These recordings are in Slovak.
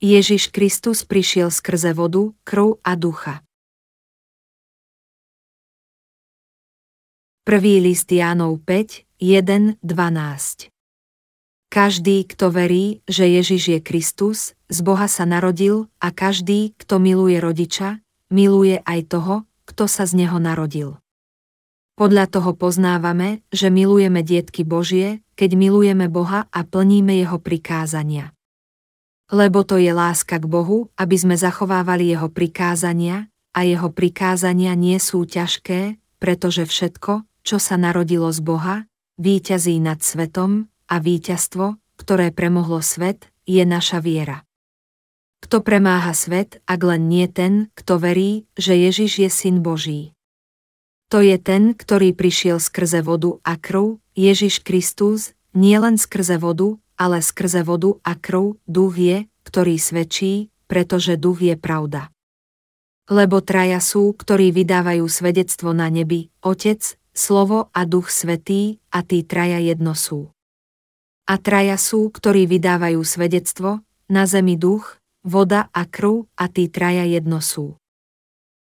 Ježiš Kristus prišiel skrze vodu, krv a ducha. Prvý list Jánov 5, 1, 12 Každý, kto verí, že Ježiš je Kristus, z Boha sa narodil a každý, kto miluje rodiča, miluje aj toho, kto sa z neho narodil. Podľa toho poznávame, že milujeme dietky Božie, keď milujeme Boha a plníme jeho prikázania. Lebo to je láska k Bohu, aby sme zachovávali jeho prikázania, a jeho prikázania nie sú ťažké, pretože všetko, čo sa narodilo z Boha, víťazí nad svetom, a víťazstvo, ktoré premohlo svet, je naša viera. Kto premáha svet, ak len nie ten, kto verí, že Ježiš je syn Boží. To je ten, ktorý prišiel skrze vodu a krv, Ježiš Kristus, nie len skrze vodu, ale skrze vodu a krv, duch je, ktorý svedčí, pretože duch je pravda. Lebo traja sú, ktorí vydávajú svedectvo na nebi, Otec, Slovo a Duch Svetý, a tí traja jedno sú. A traja sú, ktorí vydávajú svedectvo, na zemi duch, voda a krv a tí traja jedno sú.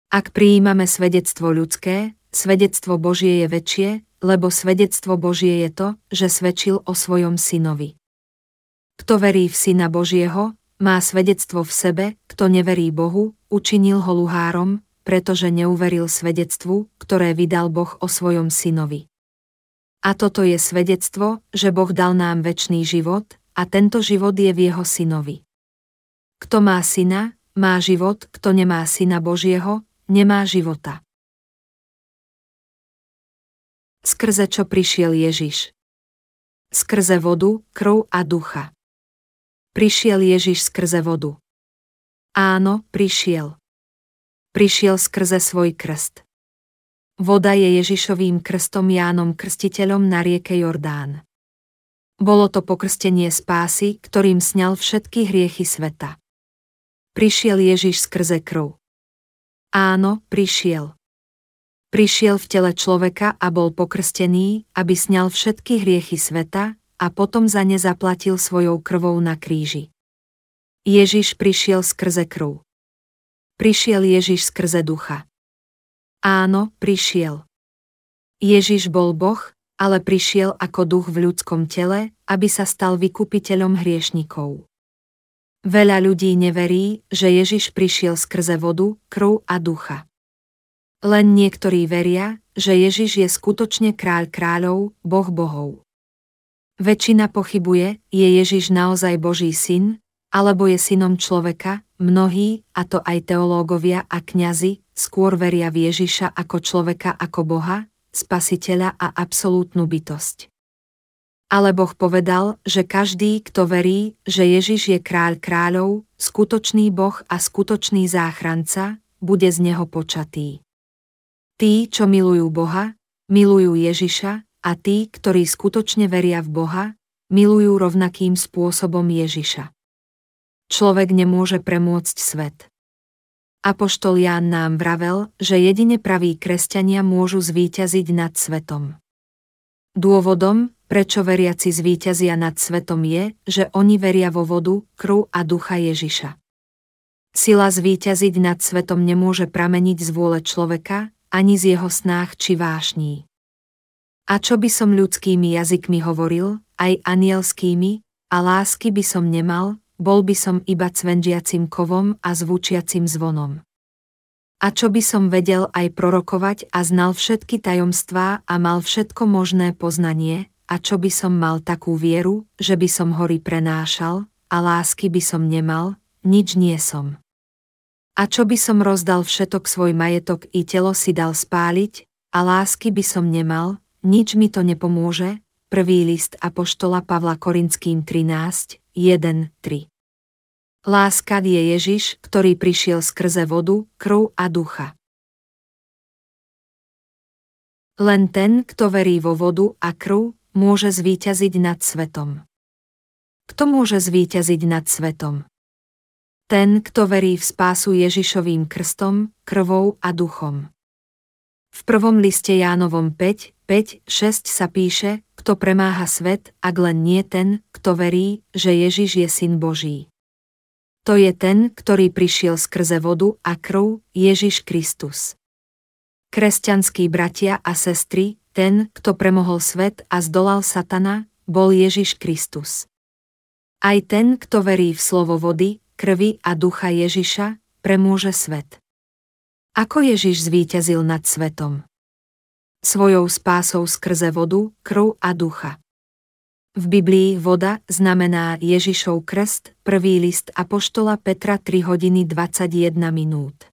Ak prijímame svedectvo ľudské, svedectvo Božie je väčšie, lebo svedectvo Božie je to, že svedčil o svojom synovi. Kto verí v syna Božieho, má svedectvo v sebe, kto neverí Bohu, učinil ho luhárom, pretože neuveril svedectvu, ktoré vydal Boh o svojom synovi. A toto je svedectvo, že Boh dal nám väčší život, a tento život je v jeho synovi. Kto má syna, má život, kto nemá syna Božieho, nemá života. Skrze čo prišiel Ježiš? Skrze vodu, krv a ducha. Prišiel Ježiš skrze vodu. Áno, prišiel. Prišiel skrze svoj krst. Voda je Ježišovým krstom Jánom Krstiteľom na rieke Jordán. Bolo to pokrstenie spásy, ktorým sňal všetky hriechy sveta. Prišiel Ježiš skrze krv. Áno, prišiel. Prišiel v tele človeka a bol pokrstený, aby sňal všetky hriechy sveta a potom za ne zaplatil svojou krvou na kríži. Ježiš prišiel skrze krv. Prišiel Ježiš skrze ducha. Áno, prišiel. Ježiš bol Boh, ale prišiel ako duch v ľudskom tele, aby sa stal vykupiteľom hriešnikov. Veľa ľudí neverí, že Ježiš prišiel skrze vodu, krv a ducha. Len niektorí veria, že Ježiš je skutočne kráľ kráľov, boh bohov. Väčšina pochybuje, je Ježiš naozaj Boží syn, alebo je synom človeka, mnohí, a to aj teológovia a kňazi, skôr veria v Ježiša ako človeka ako Boha, spasiteľa a absolútnu bytosť. Ale Boh povedal, že každý, kto verí, že Ježiš je kráľ kráľov, skutočný Boh a skutočný záchranca, bude z neho počatý. Tí, čo milujú Boha, milujú Ježiša a tí, ktorí skutočne veria v Boha, milujú rovnakým spôsobom Ježiša. Človek nemôže premôcť svet. Apoštol Ján nám vravel, že jedine praví kresťania môžu zvíťaziť nad svetom. Dôvodom, prečo veriaci zvíťazia nad svetom je, že oni veria vo vodu, krv a ducha Ježiša. Sila zvíťaziť nad svetom nemôže prameniť z vôle človeka, ani z jeho snách či vášní. A čo by som ľudskými jazykmi hovoril, aj anielskými, a lásky by som nemal, bol by som iba cvenžiacim kovom a zvučiacim zvonom. A čo by som vedel aj prorokovať a znal všetky tajomstvá a mal všetko možné poznanie, a čo by som mal takú vieru, že by som hory prenášal, a lásky by som nemal, nič nie som. A čo by som rozdal všetok svoj majetok i telo si dal spáliť, a lásky by som nemal, nič mi to nepomôže, prvý list Apoštola Pavla Korinským 13, 1, 3. Láska je Ježiš, ktorý prišiel skrze vodu, krv a ducha. Len ten, kto verí vo vodu a krv, môže zvíťaziť nad svetom. Kto môže zvíťaziť nad svetom? Ten, kto verí v spásu Ježišovým krstom, krvou a duchom. V prvom liste Jánovom 5, 5, 6 sa píše, kto premáha svet, ak len nie ten, kto verí, že Ježiš je syn Boží. to je ten, ktorý prišiel skrze vodu a krv, Ježiš Kristus. Kresťanskí bratia a sestry, ten, kto premohol svet a zdolal satana, bol Ježiš Kristus. Aj ten, kto verí v slovo vody, krvi a ducha Ježiša, premôže svet. Ako Ježiš zvíťazil nad svetom? Svojou spásou skrze vodu, krv a ducha. V Biblii voda znamená Ježišov krst, prvý list Apoštola Petra 3 hodiny 21 minút.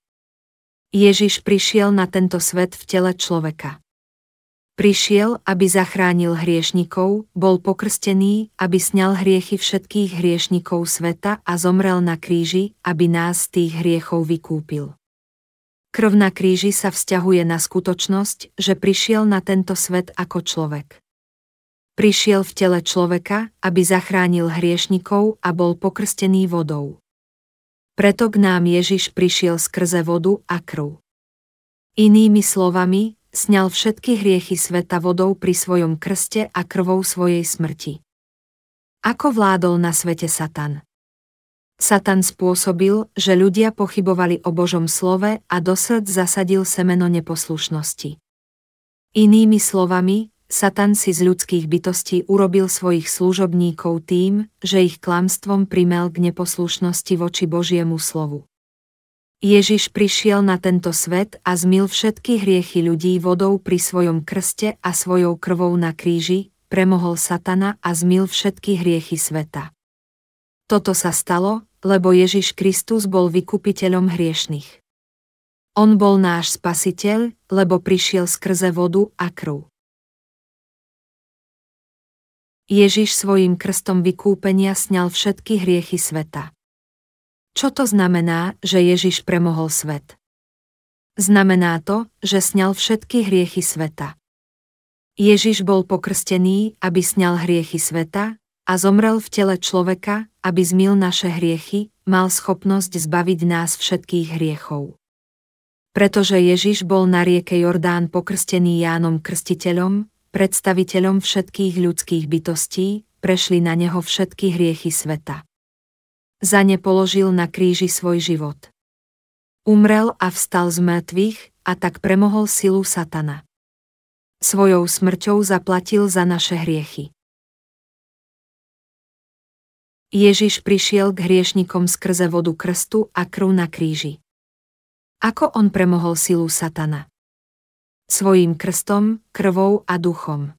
Ježiš prišiel na tento svet v tele človeka. Prišiel, aby zachránil hriešnikov, bol pokrstený, aby sňal hriechy všetkých hriešnikov sveta a zomrel na kríži, aby nás z tých hriechov vykúpil. Krv na kríži sa vzťahuje na skutočnosť, že prišiel na tento svet ako človek. Prišiel v tele človeka, aby zachránil hriešnikov a bol pokrstený vodou. Preto k nám Ježiš prišiel skrze vodu a krv. Inými slovami, sňal všetky hriechy sveta vodou pri svojom krste a krvou svojej smrti. Ako vládol na svete Satan? Satan spôsobil, že ľudia pochybovali o Božom slove a do srdc zasadil semeno neposlušnosti. Inými slovami, Satan si z ľudských bytostí urobil svojich služobníkov tým, že ich klamstvom primel k neposlušnosti voči Božiemu slovu. Ježiš prišiel na tento svet a zmil všetky hriechy ľudí vodou pri svojom krste a svojou krvou na kríži, premohol Satana a zmil všetky hriechy sveta. Toto sa stalo, lebo Ježiš Kristus bol vykupiteľom hriešných. On bol náš spasiteľ, lebo prišiel skrze vodu a krv. Ježiš svojim krstom vykúpenia sňal všetky hriechy sveta. Čo to znamená, že Ježiš premohol svet? Znamená to, že sňal všetky hriechy sveta. Ježiš bol pokrstený, aby sňal hriechy sveta a zomrel v tele človeka, aby zmil naše hriechy, mal schopnosť zbaviť nás všetkých hriechov. Pretože Ježiš bol na rieke Jordán pokrstený Jánom Krstiteľom, predstaviteľom všetkých ľudských bytostí, prešli na neho všetky hriechy sveta za ne položil na kríži svoj život. Umrel a vstal z mŕtvych a tak premohol silu satana. Svojou smrťou zaplatil za naše hriechy. Ježiš prišiel k hriešnikom skrze vodu krstu a krv na kríži. Ako on premohol silu satana? Svojím krstom, krvou a duchom.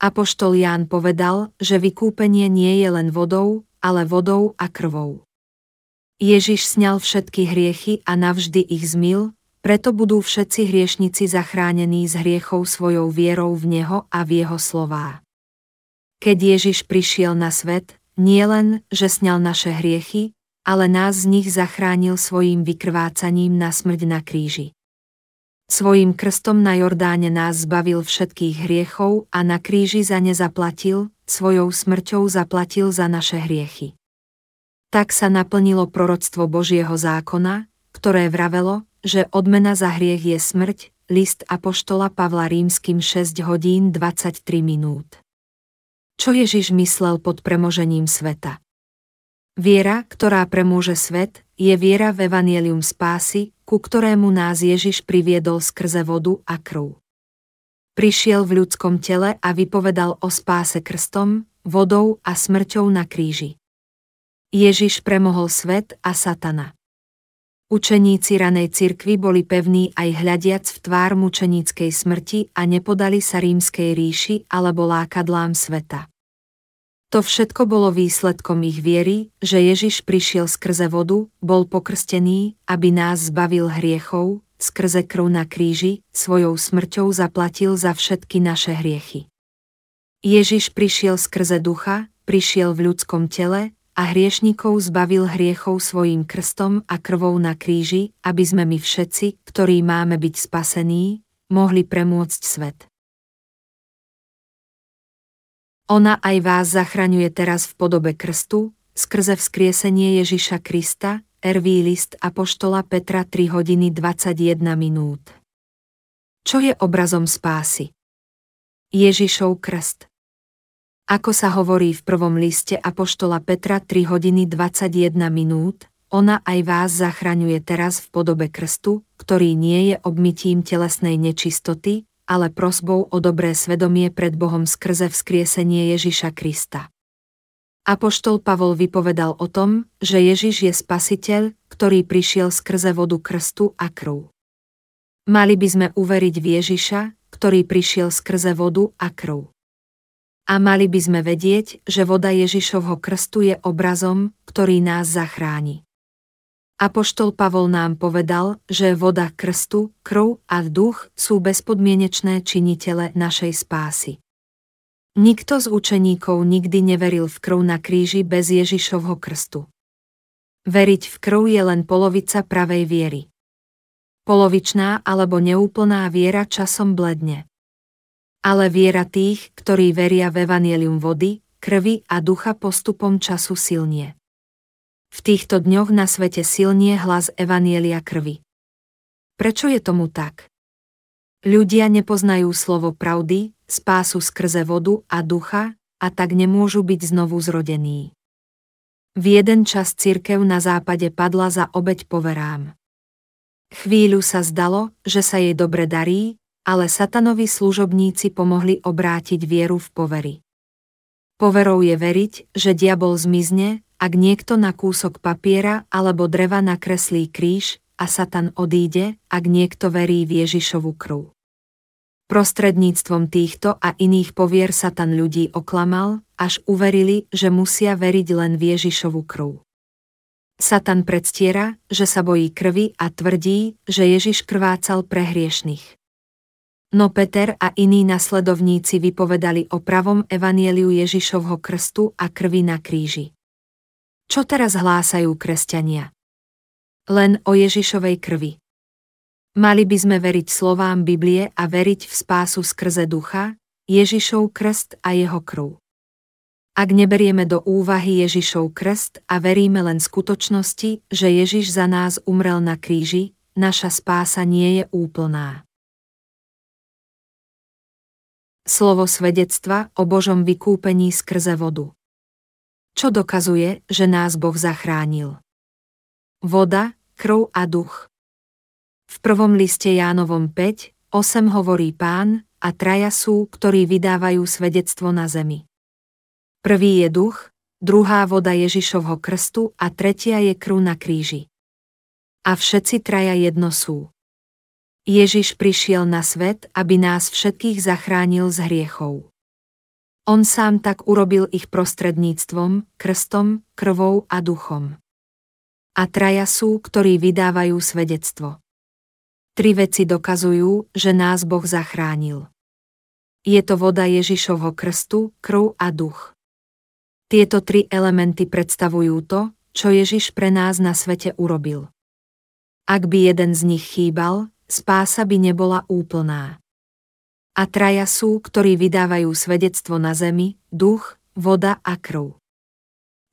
Apoštol Ján povedal, že vykúpenie nie je len vodou, ale vodou a krvou. Ježiš sňal všetky hriechy a navždy ich zmil, preto budú všetci hriešnici zachránení z hriechov svojou vierou v Neho a v Jeho slová. Keď Ježiš prišiel na svet, nie len, že sňal naše hriechy, ale nás z nich zachránil svojim vykrvácaním na smrť na kríži. Svojím krstom na Jordáne nás zbavil všetkých hriechov a na kríži za ne zaplatil, svojou smrťou zaplatil za naše hriechy. Tak sa naplnilo proroctvo Božieho zákona, ktoré vravelo, že odmena za hriech je smrť, list Apoštola Pavla Rímským 6 hodín 23 minút. Čo Ježiš myslel pod premožením sveta? Viera, ktorá premôže svet, je viera v evanielium spásy, ku ktorému nás Ježiš priviedol skrze vodu a krv. Prišiel v ľudskom tele a vypovedal o spáse krstom, vodou a smrťou na kríži. Ježiš premohol svet a satana. Učeníci ranej cirkvy boli pevní aj hľadiac v tvár mučeníckej smrti a nepodali sa rímskej ríši alebo lákadlám sveta. To všetko bolo výsledkom ich viery, že Ježiš prišiel skrze vodu, bol pokrstený, aby nás zbavil hriechov, skrze krv na kríži, svojou smrťou zaplatil za všetky naše hriechy. Ježiš prišiel skrze ducha, prišiel v ľudskom tele a hriešnikov zbavil hriechov svojim krstom a krvou na kríži, aby sme my všetci, ktorí máme byť spasení, mohli premôcť svet. Ona aj vás zachraňuje teraz v podobe krstu, skrze vzkriesenie Ježiša Krista, Erví list Apoštola Petra 3 hodiny 21 minút. Čo je obrazom spásy? Ježišov krst. Ako sa hovorí v prvom liste Apoštola Petra 3 hodiny 21 minút, ona aj vás zachraňuje teraz v podobe krstu, ktorý nie je obmytím telesnej nečistoty, ale prosbou o dobré svedomie pred Bohom skrze vzkriesenie Ježiša Krista. Apoštol Pavol vypovedal o tom, že Ježiš je spasiteľ, ktorý prišiel skrze vodu krstu a krv. Mali by sme uveriť v Ježiša, ktorý prišiel skrze vodu a krv. A mali by sme vedieť, že voda Ježišovho krstu je obrazom, ktorý nás zachráni. Apoštol Pavol nám povedal, že voda krstu, krv a duch sú bezpodmienečné činitele našej spásy. Nikto z učeníkov nikdy neveril v krv na kríži bez Ježišovho krstu. Veriť v krv je len polovica pravej viery. Polovičná alebo neúplná viera časom bledne ale viera tých, ktorí veria v evanielium vody, krvi a ducha postupom času silnie. V týchto dňoch na svete silnie hlas evanielia krvi. Prečo je tomu tak? Ľudia nepoznajú slovo pravdy, spásu skrze vodu a ducha, a tak nemôžu byť znovu zrodení. V jeden čas cirkev na západe padla za obeď poverám. Chvíľu sa zdalo, že sa jej dobre darí, ale satanovi služobníci pomohli obrátiť vieru v povery. Poverou je veriť, že diabol zmizne, ak niekto na kúsok papiera alebo dreva nakreslí kríž a satan odíde, ak niekto verí v Ježišovu krv. Prostredníctvom týchto a iných povier Satan ľudí oklamal, až uverili, že musia veriť len v Ježišovu krv. Satan predstiera, že sa bojí krvi a tvrdí, že Ježiš krvácal pre hriešných. No Peter a iní nasledovníci vypovedali o pravom evanieliu Ježišovho krstu a krvi na kríži. Čo teraz hlásajú kresťania? Len o Ježišovej krvi. Mali by sme veriť slovám Biblie a veriť v spásu skrze ducha, Ježišov krst a jeho krv. Ak neberieme do úvahy Ježišov krst a veríme len skutočnosti, že Ježiš za nás umrel na kríži, naša spása nie je úplná. Slovo svedectva o Božom vykúpení skrze vodu. Čo dokazuje, že nás Boh zachránil? Voda, krv a duch. V prvom liste Jánovom 5, 8 hovorí pán, a traja sú, ktorí vydávajú svedectvo na zemi. Prvý je duch, druhá voda Ježišovho krstu a tretia je krv na kríži. A všetci traja jedno sú. Ježiš prišiel na svet, aby nás všetkých zachránil z hriechov. On sám tak urobil ich prostredníctvom, krstom, krvou a duchom. A traja sú, ktorí vydávajú svedectvo. Tri veci dokazujú, že nás Boh zachránil. Je to voda Ježišovho krstu, krv a duch. Tieto tri elementy predstavujú to, čo Ježiš pre nás na svete urobil. Ak by jeden z nich chýbal, spása by nebola úplná. A traja sú, ktorí vydávajú svedectvo na zemi, duch, voda a krv.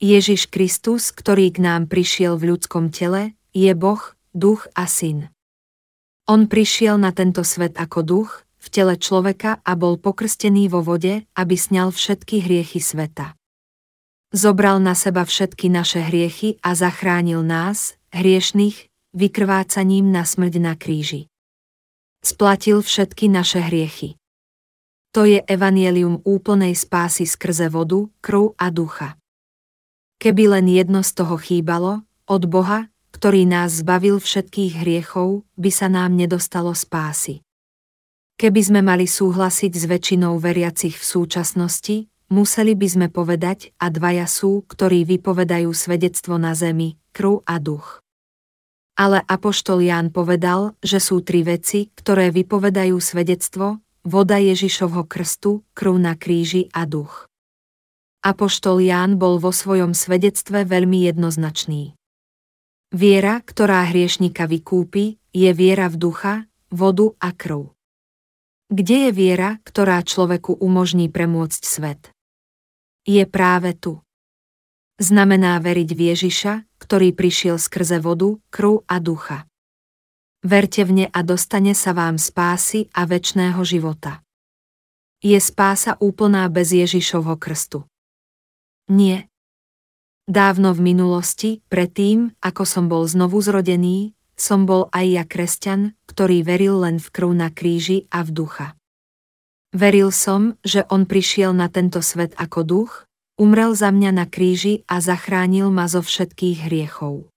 Ježiš Kristus, ktorý k nám prišiel v ľudskom tele, je Boh, duch a syn. On prišiel na tento svet ako duch, v tele človeka a bol pokrstený vo vode, aby sňal všetky hriechy sveta. Zobral na seba všetky naše hriechy a zachránil nás, hriešných, vykrvácaním na smrť na kríži. Splatil všetky naše hriechy. To je evanielium úplnej spásy skrze vodu, krv a ducha. Keby len jedno z toho chýbalo, od Boha, ktorý nás zbavil všetkých hriechov, by sa nám nedostalo spásy. Keby sme mali súhlasiť s väčšinou veriacich v súčasnosti, museli by sme povedať, a dvaja sú, ktorí vypovedajú svedectvo na zemi, krv a duch. Ale Apoštol Ján povedal, že sú tri veci, ktoré vypovedajú svedectvo, voda Ježišovho krstu, krv na kríži a duch. Apoštol Ján bol vo svojom svedectve veľmi jednoznačný. Viera, ktorá hriešnika vykúpi, je viera v ducha, vodu a krv. Kde je viera, ktorá človeku umožní premôcť svet? Je práve tu. Znamená veriť v Ježiša, ktorý prišiel skrze vodu, krv a ducha. Verte v ne a dostane sa vám spásy a väčšného života. Je spása úplná bez Ježišovho krstu? Nie. Dávno v minulosti, predtým, ako som bol znovu zrodený, som bol aj ja kresťan, ktorý veril len v krv na kríži a v ducha. Veril som, že on prišiel na tento svet ako duch, umrel za mňa na kríži a zachránil ma zo všetkých hriechov.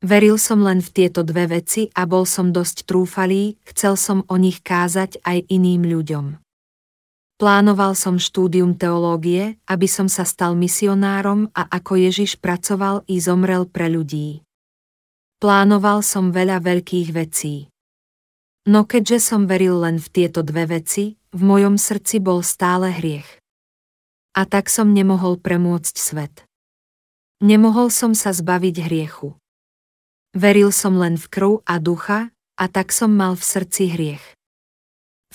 Veril som len v tieto dve veci a bol som dosť trúfalý, chcel som o nich kázať aj iným ľuďom. Plánoval som štúdium teológie, aby som sa stal misionárom a ako Ježiš pracoval i zomrel pre ľudí. Plánoval som veľa veľkých vecí. No keďže som veril len v tieto dve veci, v mojom srdci bol stále hriech. A tak som nemohol premôcť svet. Nemohol som sa zbaviť hriechu. Veril som len v krv a ducha, a tak som mal v srdci hriech.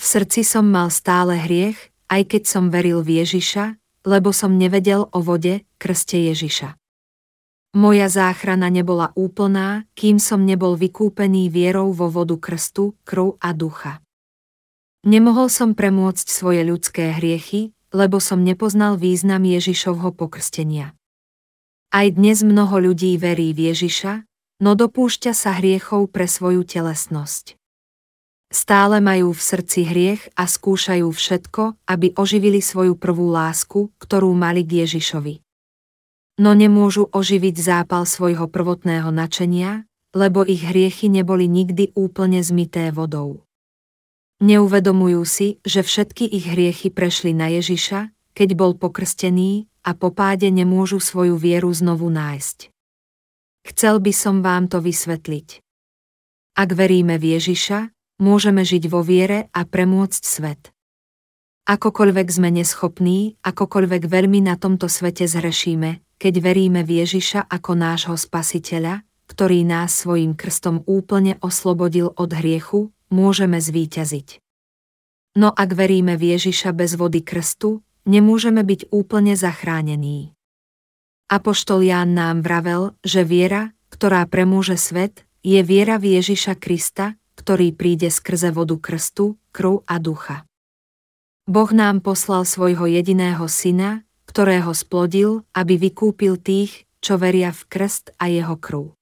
V srdci som mal stále hriech, aj keď som veril v Ježiša, lebo som nevedel o vode, krste Ježiša. Moja záchrana nebola úplná, kým som nebol vykúpený vierou vo vodu krstu, krv a ducha. Nemohol som premôcť svoje ľudské hriechy, lebo som nepoznal význam Ježišovho pokrstenia. Aj dnes mnoho ľudí verí v Ježiša, no dopúšťa sa hriechov pre svoju telesnosť. Stále majú v srdci hriech a skúšajú všetko, aby oživili svoju prvú lásku, ktorú mali k Ježišovi. No nemôžu oživiť zápal svojho prvotného načenia, lebo ich hriechy neboli nikdy úplne zmité vodou. Neuvedomujú si, že všetky ich hriechy prešli na Ježiša, keď bol pokrstený a po páde nemôžu svoju vieru znovu nájsť. Chcel by som vám to vysvetliť. Ak veríme v Ježiša, môžeme žiť vo viere a premôcť svet. Akokoľvek sme neschopní, akokoľvek veľmi na tomto svete zhrešíme, keď veríme v Ježiša ako nášho spasiteľa, ktorý nás svojim krstom úplne oslobodil od hriechu, môžeme zvíťaziť. No ak veríme v Ježiša bez vody krstu, nemôžeme byť úplne zachránení. Apoštol Ján nám vravel, že viera, ktorá premôže svet, je viera v Ježiša Krista, ktorý príde skrze vodu krstu, krv a ducha. Boh nám poslal svojho jediného syna, ktorého splodil, aby vykúpil tých, čo veria v krst a jeho krv.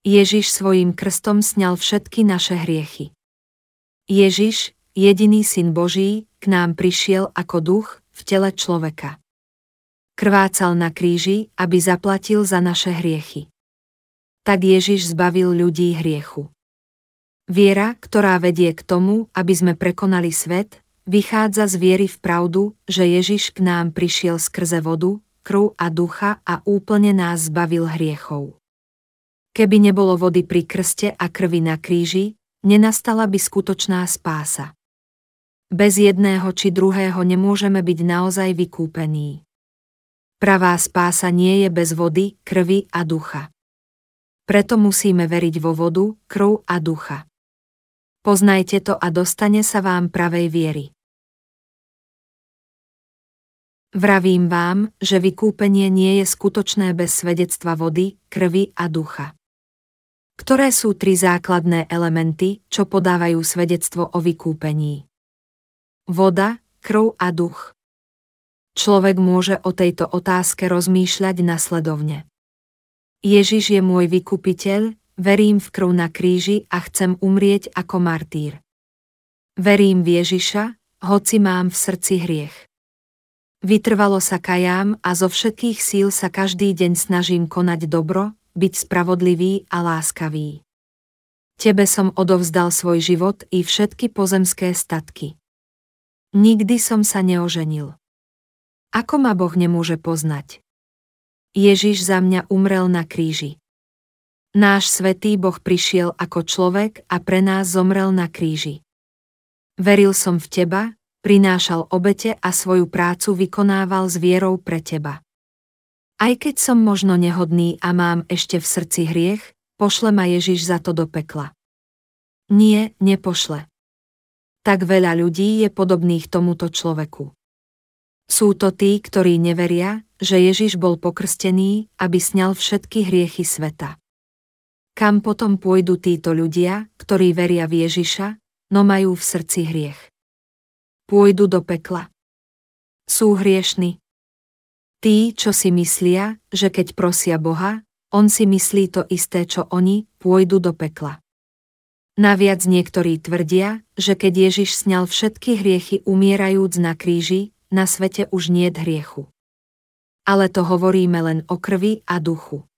Ježiš svojim krstom sňal všetky naše hriechy. Ježiš, jediný syn Boží, k nám prišiel ako duch v tele človeka krvácal na kríži, aby zaplatil za naše hriechy. Tak Ježiš zbavil ľudí hriechu. Viera, ktorá vedie k tomu, aby sme prekonali svet, vychádza z viery v pravdu, že Ježiš k nám prišiel skrze vodu, krv a ducha a úplne nás zbavil hriechov. Keby nebolo vody pri krste a krvi na kríži, nenastala by skutočná spása. Bez jedného či druhého nemôžeme byť naozaj vykúpení. Pravá spása nie je bez vody, krvi a ducha. Preto musíme veriť vo vodu, krv a ducha. Poznajte to a dostane sa vám pravej viery. Vravím vám, že vykúpenie nie je skutočné bez svedectva vody, krvi a ducha. Ktoré sú tri základné elementy, čo podávajú svedectvo o vykúpení? Voda, krv a duch. Človek môže o tejto otázke rozmýšľať nasledovne. Ježiš je môj vykupiteľ, verím v krv na kríži a chcem umrieť ako martýr. Verím v Ježiša, hoci mám v srdci hriech. Vytrvalo sa kajám a zo všetkých síl sa každý deň snažím konať dobro, byť spravodlivý a láskavý. Tebe som odovzdal svoj život i všetky pozemské statky. Nikdy som sa neoženil. Ako ma Boh nemôže poznať? Ježiš za mňa umrel na kríži. Náš svetý Boh prišiel ako človek a pre nás zomrel na kríži. Veril som v teba, prinášal obete a svoju prácu vykonával s vierou pre teba. Aj keď som možno nehodný a mám ešte v srdci hriech, pošle ma Ježiš za to do pekla. Nie, nepošle. Tak veľa ľudí je podobných tomuto človeku. Sú to tí, ktorí neveria, že Ježiš bol pokrstený, aby sňal všetky hriechy sveta. Kam potom pôjdu títo ľudia, ktorí veria v Ježiša, no majú v srdci hriech? pôjdu do pekla. Sú hriešni. Tí, čo si myslia, že keď prosia Boha, on si myslí to isté, čo oni, pôjdu do pekla. Naviac niektorí tvrdia, že keď Ježiš sňal všetky hriechy umierajúc na kríži, na svete už nie hriechu. Ale to hovoríme len o krvi a duchu.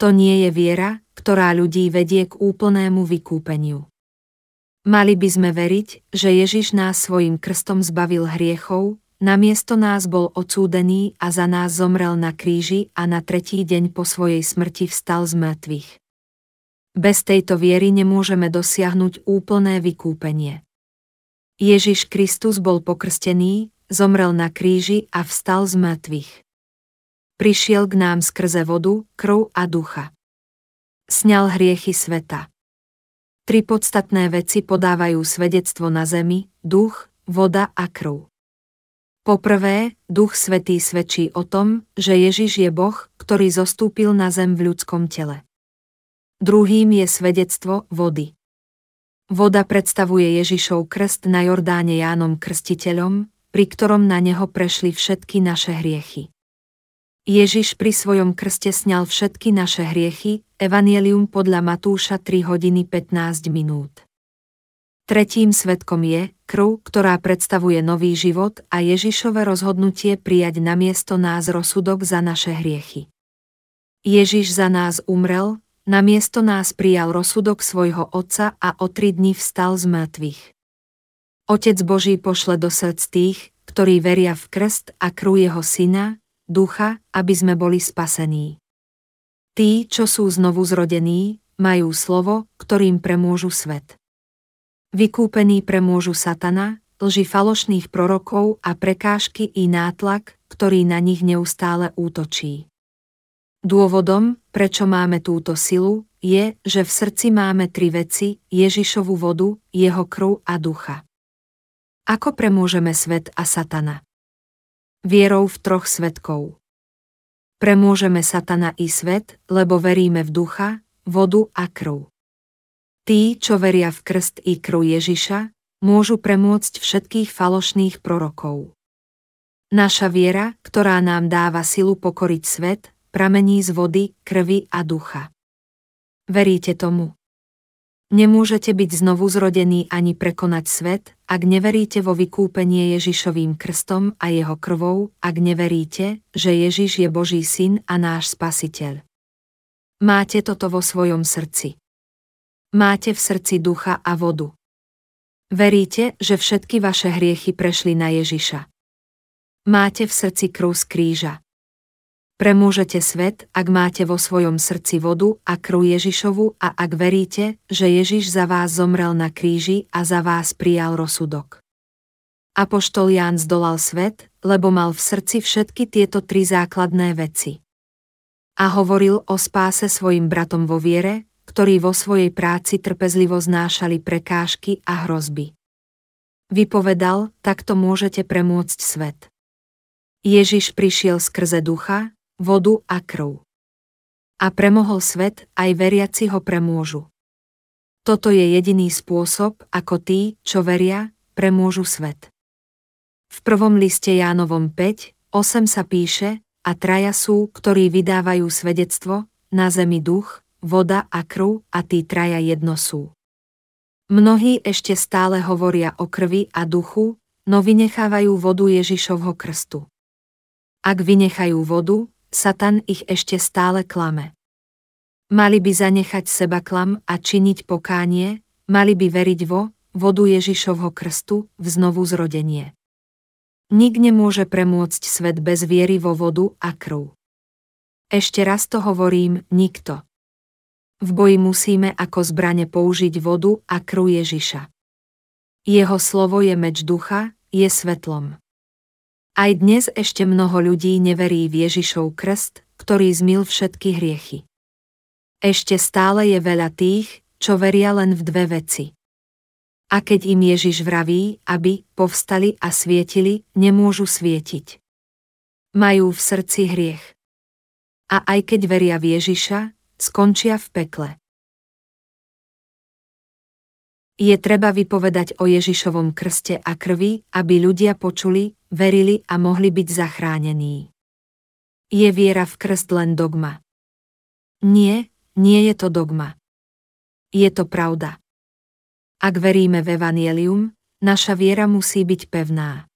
To nie je viera, ktorá ľudí vedie k úplnému vykúpeniu. Mali by sme veriť, že Ježiš nás svojim krstom zbavil hriechov, Namiesto nás bol odsúdený a za nás zomrel na kríži a na tretí deň po svojej smrti vstal z mŕtvych. Bez tejto viery nemôžeme dosiahnuť úplné vykúpenie. Ježiš Kristus bol pokrstený, zomrel na kríži a vstal z mŕtvych. Prišiel k nám skrze vodu, krv a ducha. Sňal hriechy sveta. Tri podstatné veci podávajú svedectvo na zemi, duch, voda a krv. Poprvé, Duch Svetý svedčí o tom, že Ježiš je Boh, ktorý zostúpil na zem v ľudskom tele. Druhým je svedectvo vody. Voda predstavuje Ježišov krst na Jordáne Jánom Krstiteľom, pri ktorom na neho prešli všetky naše hriechy. Ježiš pri svojom krste sňal všetky naše hriechy, Evangelium podľa Matúša 3 hodiny 15 minút. Tretím svetkom je krv, ktorá predstavuje nový život a Ježišové rozhodnutie prijať na miesto nás rozsudok za naše hriechy. Ježiš za nás umrel, na miesto nás prijal rozsudok svojho Otca a o tri dni vstal z mŕtvych. Otec Boží pošle do srdc tých, ktorí veria v krst a krv jeho syna, ducha, aby sme boli spasení. Tí, čo sú znovu zrodení, majú slovo, ktorým premôžu svet. Vykúpení premôžu satana, lži falošných prorokov a prekážky i nátlak, ktorý na nich neustále útočí. Dôvodom, prečo máme túto silu, je, že v srdci máme tri veci, Ježišovu vodu, jeho krv a ducha. Ako premôžeme svet a satana? Vierou v troch svetkov. Premôžeme satana i svet, lebo veríme v ducha, vodu a krv. Tí, čo veria v krst i krv Ježiša, môžu premôcť všetkých falošných prorokov. Naša viera, ktorá nám dáva silu pokoriť svet, pramení z vody, krvi a ducha. Veríte tomu? Nemôžete byť znovu zrodený ani prekonať svet, ak neveríte vo vykúpenie Ježišovým krstom a jeho krvou, ak neveríte, že Ježiš je Boží syn a náš spasiteľ. Máte toto vo svojom srdci. Máte v srdci ducha a vodu. Veríte, že všetky vaše hriechy prešli na Ježiša. Máte v srdci krv z kríža. Premôžete svet, ak máte vo svojom srdci vodu a krv Ježišovu a ak veríte, že Ježiš za vás zomrel na kríži a za vás prijal rozsudok. Apoštol Ján zdolal svet, lebo mal v srdci všetky tieto tri základné veci. A hovoril o spáse svojim bratom vo viere, ktorí vo svojej práci trpezlivo znášali prekážky a hrozby. Vypovedal, takto môžete premôcť svet. Ježiš prišiel skrze ducha, vodu a krv. A premohol svet, aj veriaci ho premôžu. Toto je jediný spôsob, ako tí, čo veria, premôžu svet. V prvom liste Jánovom 5, 8 sa píše, a traja sú, ktorí vydávajú svedectvo, na zemi duch, voda a krv a tí traja jedno sú. Mnohí ešte stále hovoria o krvi a duchu, no vynechávajú vodu Ježišovho krstu. Ak vynechajú vodu, Satan ich ešte stále klame. Mali by zanechať seba klam a činiť pokánie, mali by veriť vo vodu Ježišovho krstu v znovu zrodenie. Nik nemôže premôcť svet bez viery vo vodu a krv. Ešte raz to hovorím, nikto. V boji musíme ako zbrane použiť vodu a krv Ježiša. Jeho slovo je meč ducha, je svetlom. Aj dnes ešte mnoho ľudí neverí v Ježišov krst, ktorý zmil všetky hriechy. Ešte stále je veľa tých, čo veria len v dve veci. A keď im Ježiš vraví, aby povstali a svietili, nemôžu svietiť. Majú v srdci hriech. A aj keď veria v Ježiša, skončia v pekle. Je treba vypovedať o Ježišovom krste a krvi, aby ľudia počuli, verili a mohli byť zachránení. Je viera v krst len dogma? Nie, nie je to dogma. Je to pravda. Ak veríme v Evangelium, naša viera musí byť pevná.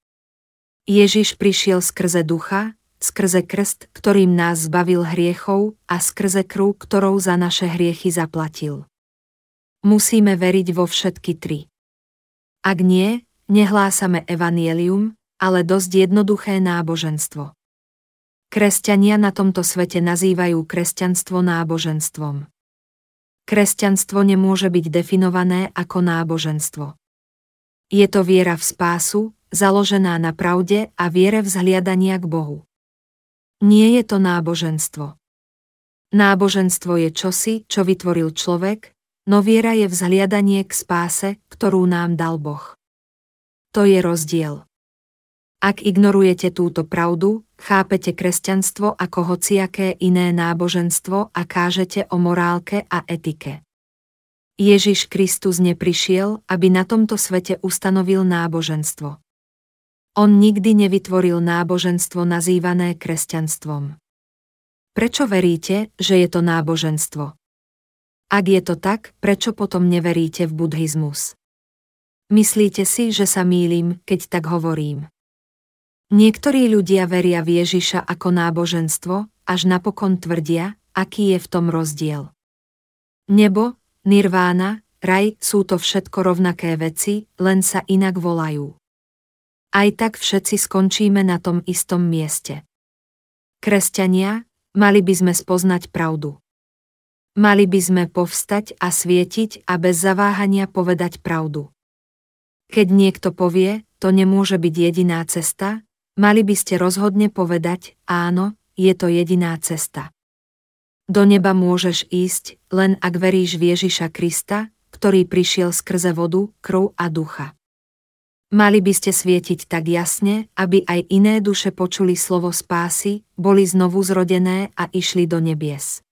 Ježiš prišiel skrze ducha, skrze krst, ktorým nás zbavil hriechov a skrze krv, ktorou za naše hriechy zaplatil. Musíme veriť vo všetky tri. Ak nie, nehlásame evanielium, ale dosť jednoduché náboženstvo. Kresťania na tomto svete nazývajú kresťanstvo náboženstvom. Kresťanstvo nemôže byť definované ako náboženstvo. Je to viera v spásu, založená na pravde a viere vzhliadania k Bohu. Nie je to náboženstvo. Náboženstvo je čosi, čo vytvoril človek, no viera je vzhliadanie k spáse, ktorú nám dal Boh. To je rozdiel. Ak ignorujete túto pravdu, chápete kresťanstvo ako hociaké iné náboženstvo a kážete o morálke a etike. Ježiš Kristus neprišiel, aby na tomto svete ustanovil náboženstvo. On nikdy nevytvoril náboženstvo nazývané kresťanstvom. Prečo veríte, že je to náboženstvo? Ak je to tak, prečo potom neveríte v buddhizmus? Myslíte si, že sa mýlim, keď tak hovorím? Niektorí ľudia veria v Ježiša ako náboženstvo, až napokon tvrdia, aký je v tom rozdiel. Nebo, nirvána, raj sú to všetko rovnaké veci, len sa inak volajú. Aj tak všetci skončíme na tom istom mieste. Kresťania, mali by sme spoznať pravdu. Mali by sme povstať a svietiť a bez zaváhania povedať pravdu. Keď niekto povie, to nemôže byť jediná cesta, mali by ste rozhodne povedať, áno, je to jediná cesta. Do neba môžeš ísť, len ak veríš v Ježiša Krista, ktorý prišiel skrze vodu, krv a ducha. Mali by ste svietiť tak jasne, aby aj iné duše počuli slovo spásy, boli znovu zrodené a išli do nebies.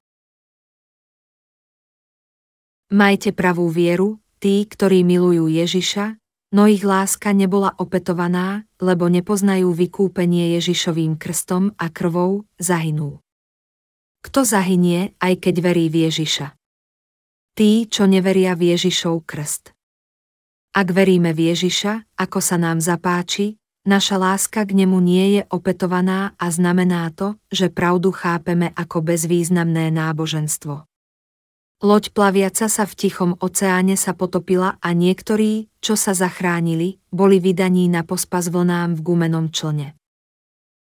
Majte pravú vieru, tí, ktorí milujú Ježiša, no ich láska nebola opetovaná, lebo nepoznajú vykúpenie Ježišovým krstom a krvou, zahynú. Kto zahynie, aj keď verí v Ježiša? Tí, čo neveria v Ježišov krst. Ak veríme v Ježiša, ako sa nám zapáči, naša láska k nemu nie je opetovaná a znamená to, že pravdu chápeme ako bezvýznamné náboženstvo. Loď plaviaca sa v tichom oceáne sa potopila a niektorí, čo sa zachránili, boli vydaní na pospas vlnám v gumenom člne.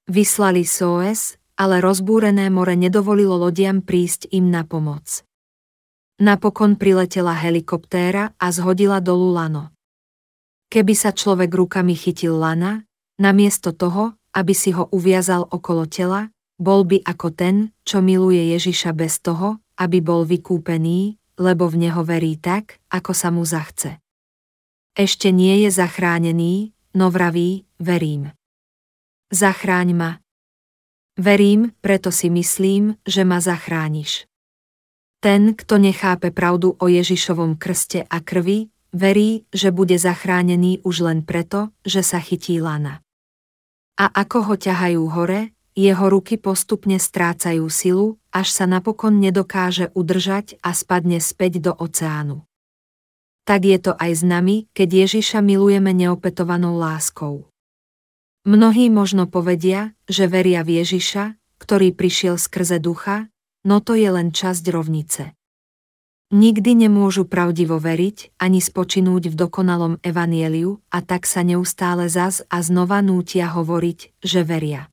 Vyslali SOS, ale rozbúrené more nedovolilo lodiam prísť im na pomoc. Napokon priletela helikoptéra a zhodila dolu lano. Keby sa človek rukami chytil lana, namiesto toho, aby si ho uviazal okolo tela, bol by ako ten, čo miluje Ježiša bez toho, aby bol vykúpený, lebo v neho verí tak, ako sa mu zachce. Ešte nie je zachránený, no vraví, verím. Zachráň ma. Verím, preto si myslím, že ma zachrániš. Ten, kto nechápe pravdu o Ježišovom krste a krvi, verí, že bude zachránený už len preto, že sa chytí lana. A ako ho ťahajú hore, jeho ruky postupne strácajú silu, až sa napokon nedokáže udržať a spadne späť do oceánu. Tak je to aj s nami, keď Ježiša milujeme neopetovanou láskou. Mnohí možno povedia, že veria v Ježiša, ktorý prišiel skrze ducha, no to je len časť rovnice. Nikdy nemôžu pravdivo veriť ani spočinúť v dokonalom evanieliu a tak sa neustále zas a znova nútia hovoriť, že veria.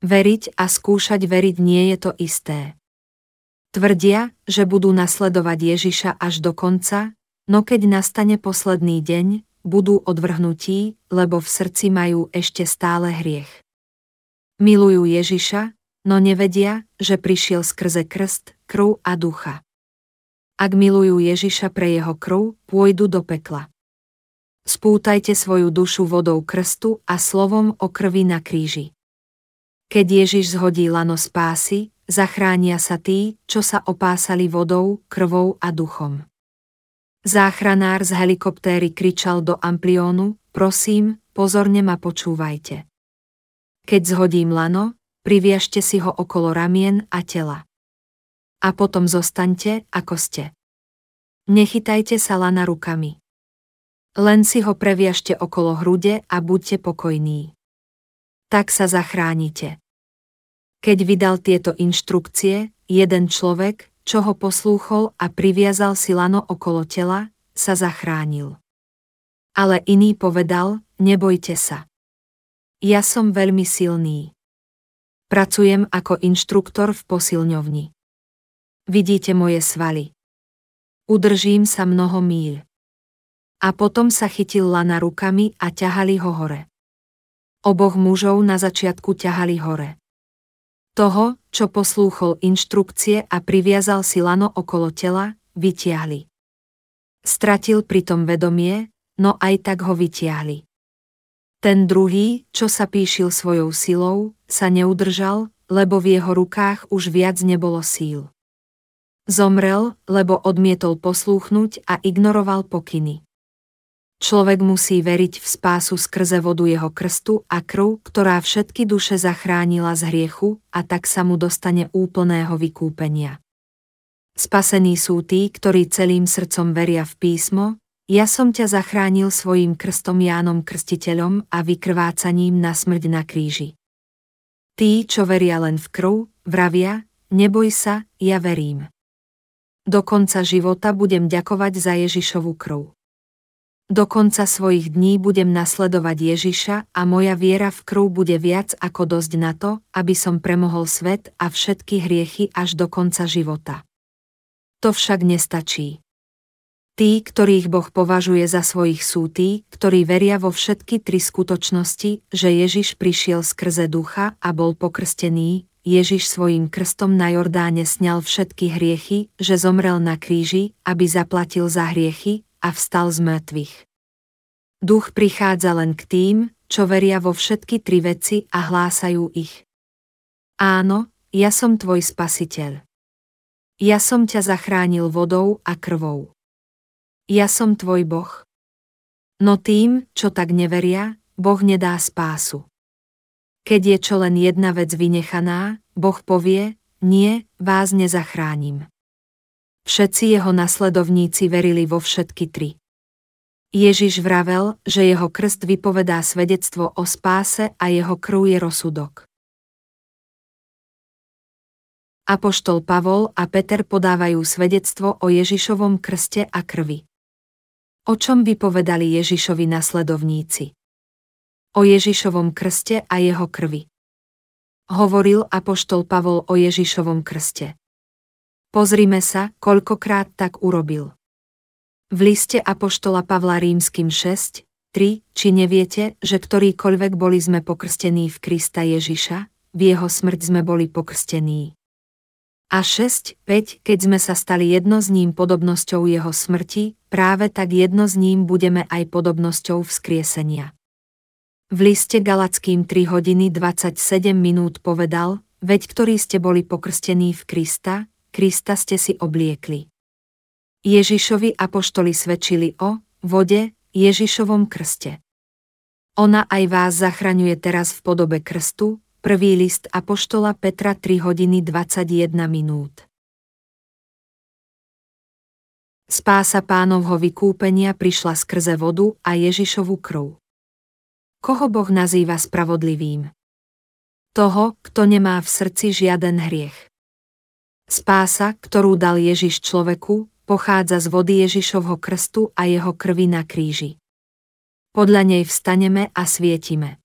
Veriť a skúšať veriť nie je to isté. Tvrdia, že budú nasledovať Ježiša až do konca, no keď nastane posledný deň, budú odvrhnutí, lebo v srdci majú ešte stále hriech. Milujú Ježiša, no nevedia, že prišiel skrze krst, krv a ducha. Ak milujú Ježiša pre jeho krv, pôjdu do pekla. Spútajte svoju dušu vodou krstu a slovom o krvi na kríži. Keď Ježiš zhodí lano spásy, zachránia sa tí, čo sa opásali vodou, krvou a duchom. Záchranár z helikoptéry kričal do ampliónu, prosím, pozorne ma počúvajte. Keď zhodím lano, priviažte si ho okolo ramien a tela. A potom zostaňte, ako ste. Nechytajte sa lana rukami. Len si ho previažte okolo hrude a buďte pokojní. Tak sa zachránite. Keď vydal tieto inštrukcie, jeden človek, čo ho poslúchol a priviazal si lano okolo tela, sa zachránil. Ale iný povedal, nebojte sa. Ja som veľmi silný. Pracujem ako inštruktor v posilňovni. Vidíte moje svaly. Udržím sa mnoho míľ. A potom sa chytil lana rukami a ťahali ho hore. Oboch mužov na začiatku ťahali hore. Toho, čo poslúchol inštrukcie a priviazal si lano okolo tela, vytiahli. Stratil pritom vedomie, no aj tak ho vytiahli. Ten druhý, čo sa píšil svojou silou, sa neudržal, lebo v jeho rukách už viac nebolo síl. Zomrel, lebo odmietol poslúchnuť a ignoroval pokyny. Človek musí veriť v spásu skrze vodu jeho krstu a krv, ktorá všetky duše zachránila z hriechu a tak sa mu dostane úplného vykúpenia. Spasení sú tí, ktorí celým srdcom veria v písmo, ja som ťa zachránil svojim krstom Jánom Krstiteľom a vykrvácaním na smrť na kríži. Tí, čo veria len v krv, vravia, neboj sa, ja verím. Do konca života budem ďakovať za Ježišovu krv. Do konca svojich dní budem nasledovať Ježiša a moja viera v krv bude viac ako dosť na to, aby som premohol svet a všetky hriechy až do konca života. To však nestačí. Tí, ktorých Boh považuje za svojich sú tí, ktorí veria vo všetky tri skutočnosti, že Ježiš prišiel skrze ducha a bol pokrstený, Ježiš svojim krstom na Jordáne sňal všetky hriechy, že zomrel na kríži, aby zaplatil za hriechy, a vstal z mŕtvych. Duch prichádza len k tým, čo veria vo všetky tri veci a hlásajú ich. Áno, ja som tvoj spasiteľ. Ja som ťa zachránil vodou a krvou. Ja som tvoj Boh. No tým, čo tak neveria, Boh nedá spásu. Keď je čo len jedna vec vynechaná, Boh povie, nie, vás nezachránim. Všetci jeho nasledovníci verili vo všetky tri. Ježiš vravel, že jeho krst vypovedá svedectvo o spáse a jeho krv je rozsudok. Apoštol Pavol a Peter podávajú svedectvo o Ježišovom krste a krvi. O čom vypovedali Ježišovi nasledovníci? O Ježišovom krste a jeho krvi. Hovoril Apoštol Pavol o Ježišovom krste. Pozrime sa, koľkokrát tak urobil. V liste Apoštola Pavla rímským 6, 3, či neviete, že ktorýkoľvek boli sme pokrstení v Krista Ježiša, v jeho smrť sme boli pokrstení. A 6, 5, keď sme sa stali jedno s ním podobnosťou jeho smrti, práve tak jedno s ním budeme aj podobnosťou vzkriesenia. V liste Galackým 3 hodiny 27 minút povedal, veď ktorí ste boli pokrstení v Krista, Krista ste si obliekli. Ježišovi apoštoli svedčili o vode, Ježišovom krste. Ona aj vás zachraňuje teraz v podobe krstu, prvý list apoštola Petra 3 hodiny 21 minút. Spása pánovho vykúpenia prišla skrze vodu a Ježišovu krv. Koho Boh nazýva spravodlivým? Toho, kto nemá v srdci žiaden hriech. Spása, ktorú dal Ježiš človeku, pochádza z vody Ježišovho krstu a jeho krvi na kríži. Podľa nej vstaneme a svietime.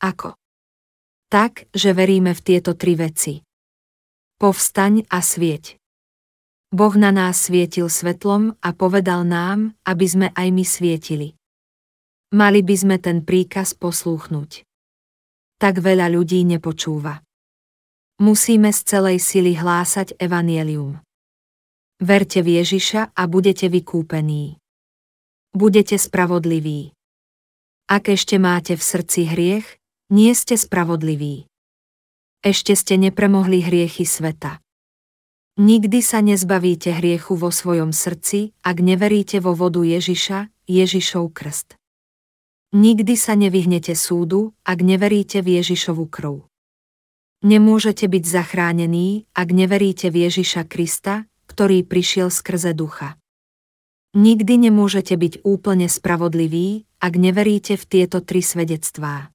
Ako? Tak, že veríme v tieto tri veci. Povstaň a svieť. Boh na nás svietil svetlom a povedal nám, aby sme aj my svietili. Mali by sme ten príkaz poslúchnuť. Tak veľa ľudí nepočúva. Musíme z celej sily hlásať evanielium. Verte v Ježiša a budete vykúpení. Budete spravodliví. Ak ešte máte v srdci hriech, nie ste spravodliví. Ešte ste nepremohli hriechy sveta. Nikdy sa nezbavíte hriechu vo svojom srdci, ak neveríte vo vodu Ježiša, Ježišov krst. Nikdy sa nevyhnete súdu, ak neveríte v Ježišovu krv. Nemôžete byť zachránení, ak neveríte v Ježiša Krista, ktorý prišiel skrze ducha. Nikdy nemôžete byť úplne spravodliví, ak neveríte v tieto tri svedectvá.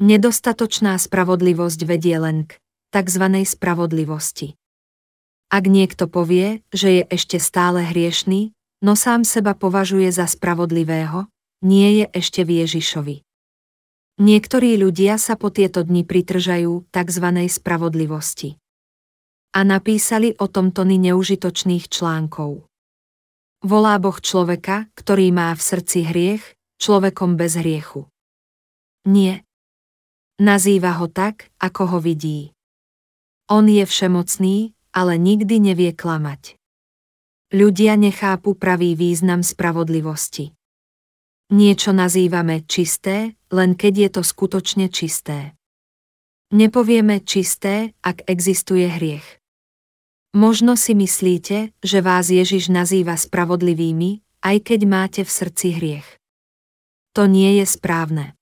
Nedostatočná spravodlivosť vedie len k tzv. spravodlivosti. Ak niekto povie, že je ešte stále hriešný, no sám seba považuje za spravodlivého, nie je ešte v Ježišovi. Niektorí ľudia sa po tieto dni pritržajú tzv. spravodlivosti. A napísali o tom tony neužitočných článkov. Volá Boh človeka, ktorý má v srdci hriech, človekom bez hriechu. Nie. Nazýva ho tak, ako ho vidí. On je všemocný, ale nikdy nevie klamať. Ľudia nechápu pravý význam spravodlivosti. Niečo nazývame čisté, len keď je to skutočne čisté. Nepovieme čisté, ak existuje hriech. Možno si myslíte, že vás Ježiš nazýva spravodlivými, aj keď máte v srdci hriech. To nie je správne.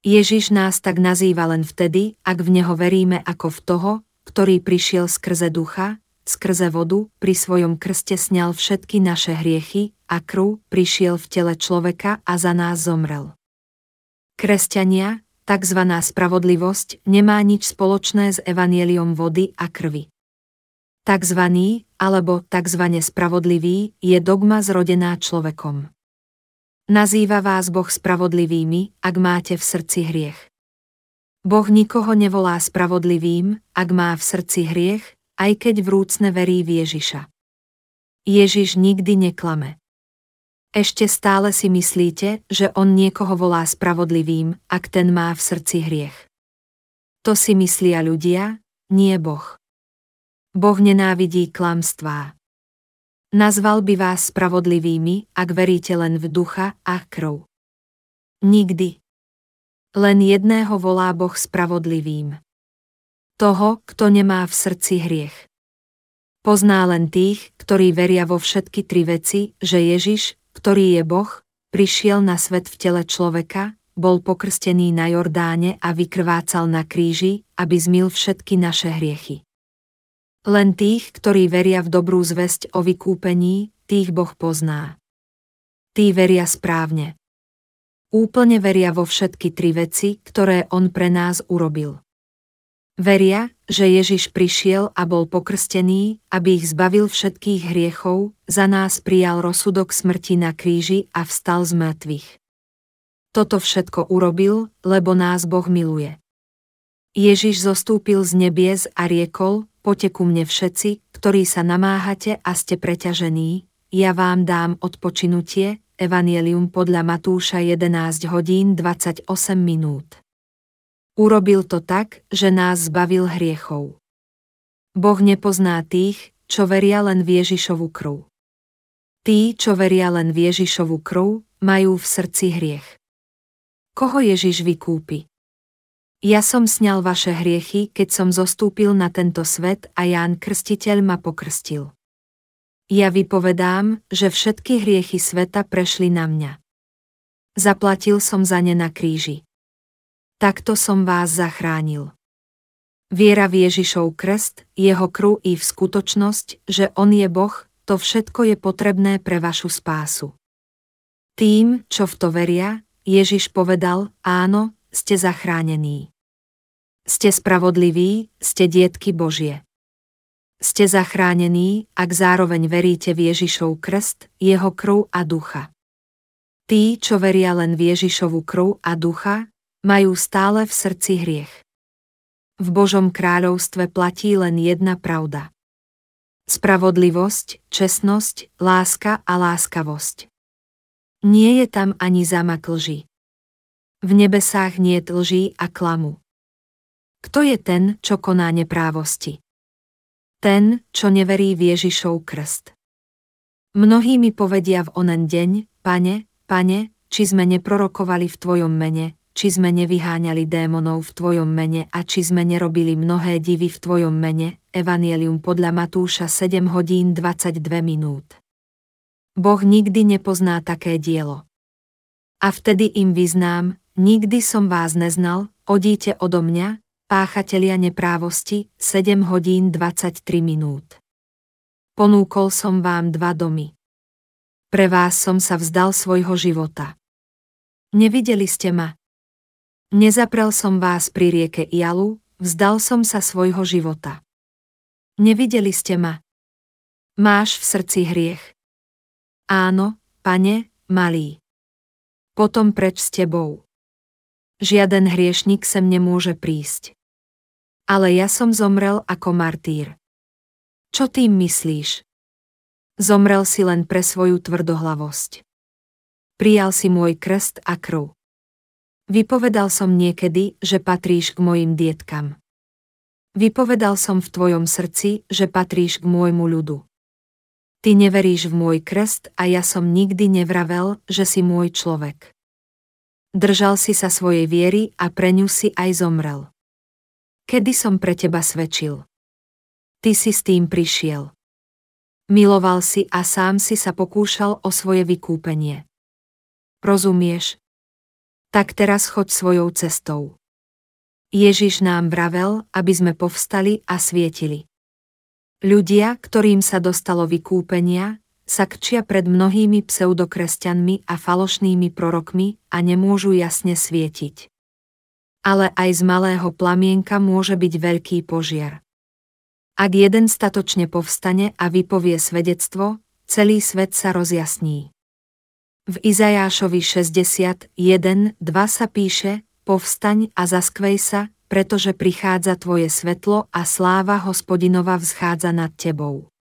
Ježiš nás tak nazýva len vtedy, ak v Neho veríme ako v toho, ktorý prišiel skrze ducha, skrze vodu, pri svojom krste sňal všetky naše hriechy a krv prišiel v tele človeka a za nás zomrel. Kresťania, tzv. spravodlivosť, nemá nič spoločné s evanieliom vody a krvi. Takzvaný, alebo tzv. spravodlivý, je dogma zrodená človekom. Nazýva vás Boh spravodlivými, ak máte v srdci hriech. Boh nikoho nevolá spravodlivým, ak má v srdci hriech, aj keď vrúcne verí v Ježiša. Ježiš nikdy neklame. Ešte stále si myslíte, že on niekoho volá spravodlivým, ak ten má v srdci hriech. To si myslia ľudia, nie Boh. Boh nenávidí klamstvá. Nazval by vás spravodlivými, ak veríte len v ducha a krv. Nikdy. Len jedného volá Boh spravodlivým toho, kto nemá v srdci hriech. Pozná len tých, ktorí veria vo všetky tri veci, že Ježiš, ktorý je Boh, prišiel na svet v tele človeka, bol pokrstený na Jordáne a vykrvácal na kríži, aby zmil všetky naše hriechy. Len tých, ktorí veria v dobrú zväzť o vykúpení, tých Boh pozná. Tí veria správne. Úplne veria vo všetky tri veci, ktoré On pre nás urobil. Veria, že Ježiš prišiel a bol pokrstený, aby ich zbavil všetkých hriechov, za nás prijal rozsudok smrti na kríži a vstal z mŕtvych. Toto všetko urobil, lebo nás Boh miluje. Ježiš zostúpil z nebies a riekol, poďte ku mne všetci, ktorí sa namáhate a ste preťažení, ja vám dám odpočinutie, Evangelium podľa Matúša 11 hodín 28 minút. Urobil to tak, že nás zbavil hriechov. Boh nepozná tých, čo veria len v Ježišovu krv. Tí, čo veria len v Ježišovu krv, majú v srdci hriech. Koho Ježiš vykúpi? Ja som sňal vaše hriechy, keď som zostúpil na tento svet a Ján Krstiteľ ma pokrstil. Ja vypovedám, že všetky hriechy sveta prešli na mňa. Zaplatil som za ne na kríži takto som vás zachránil. Viera v Ježišov krst, jeho krv i v skutočnosť, že On je Boh, to všetko je potrebné pre vašu spásu. Tým, čo v to veria, Ježiš povedal, áno, ste zachránení. Ste spravodliví, ste dietky Božie. Ste zachránení, ak zároveň veríte v Ježišov krst, jeho krv a ducha. Tí, čo veria len v Ježišovu krv a ducha, majú stále v srdci hriech. V Božom kráľovstve platí len jedna pravda. Spravodlivosť, čestnosť, láska a láskavosť. Nie je tam ani zámak lži. V nebesách nie lží a klamu. Kto je ten, čo koná neprávosti? Ten, čo neverí v Ježišov krst. Mnohí mi povedia v onen deň, pane, pane, či sme neprorokovali v tvojom mene, či sme nevyháňali démonov v Tvojom mene a či sme nerobili mnohé divy v Tvojom mene. Evangelium podľa Matúša 7 hodín 22 minút. Boh nikdy nepozná také dielo. A vtedy im vyznám, nikdy som vás neznal, odíte odo mňa, páchatelia neprávosti, 7 hodín 23 minút. Ponúkol som vám dva domy. Pre vás som sa vzdal svojho života. Nevideli ste ma. Nezaprel som vás pri rieke Ialu, vzdal som sa svojho života. Nevideli ste ma. Máš v srdci hriech. Áno, pane, malý. Potom preč s tebou. Žiaden hriešnik sem nemôže prísť. Ale ja som zomrel ako martýr. Čo tým myslíš? Zomrel si len pre svoju tvrdohlavosť. Prijal si môj krst a krv. Vypovedal som niekedy, že patríš k mojim dietkam. Vypovedal som v tvojom srdci, že patríš k môjmu ľudu. Ty neveríš v môj krst a ja som nikdy nevravel, že si môj človek. Držal si sa svojej viery a pre ňu si aj zomrel. Kedy som pre teba svedčil? Ty si s tým prišiel. Miloval si a sám si sa pokúšal o svoje vykúpenie. Rozumieš? Tak teraz choď svojou cestou. Ježiš nám vravel, aby sme povstali a svietili. Ľudia, ktorým sa dostalo vykúpenia, sa kčia pred mnohými pseudokresťanmi a falošnými prorokmi a nemôžu jasne svietiť. Ale aj z malého plamienka môže byť veľký požiar. Ak jeden statočne povstane a vypovie svedectvo, celý svet sa rozjasní. V Izajášovi 61, 2 sa píše, povstaň a zaskvej sa, pretože prichádza tvoje svetlo a sláva hospodinova vzchádza nad tebou.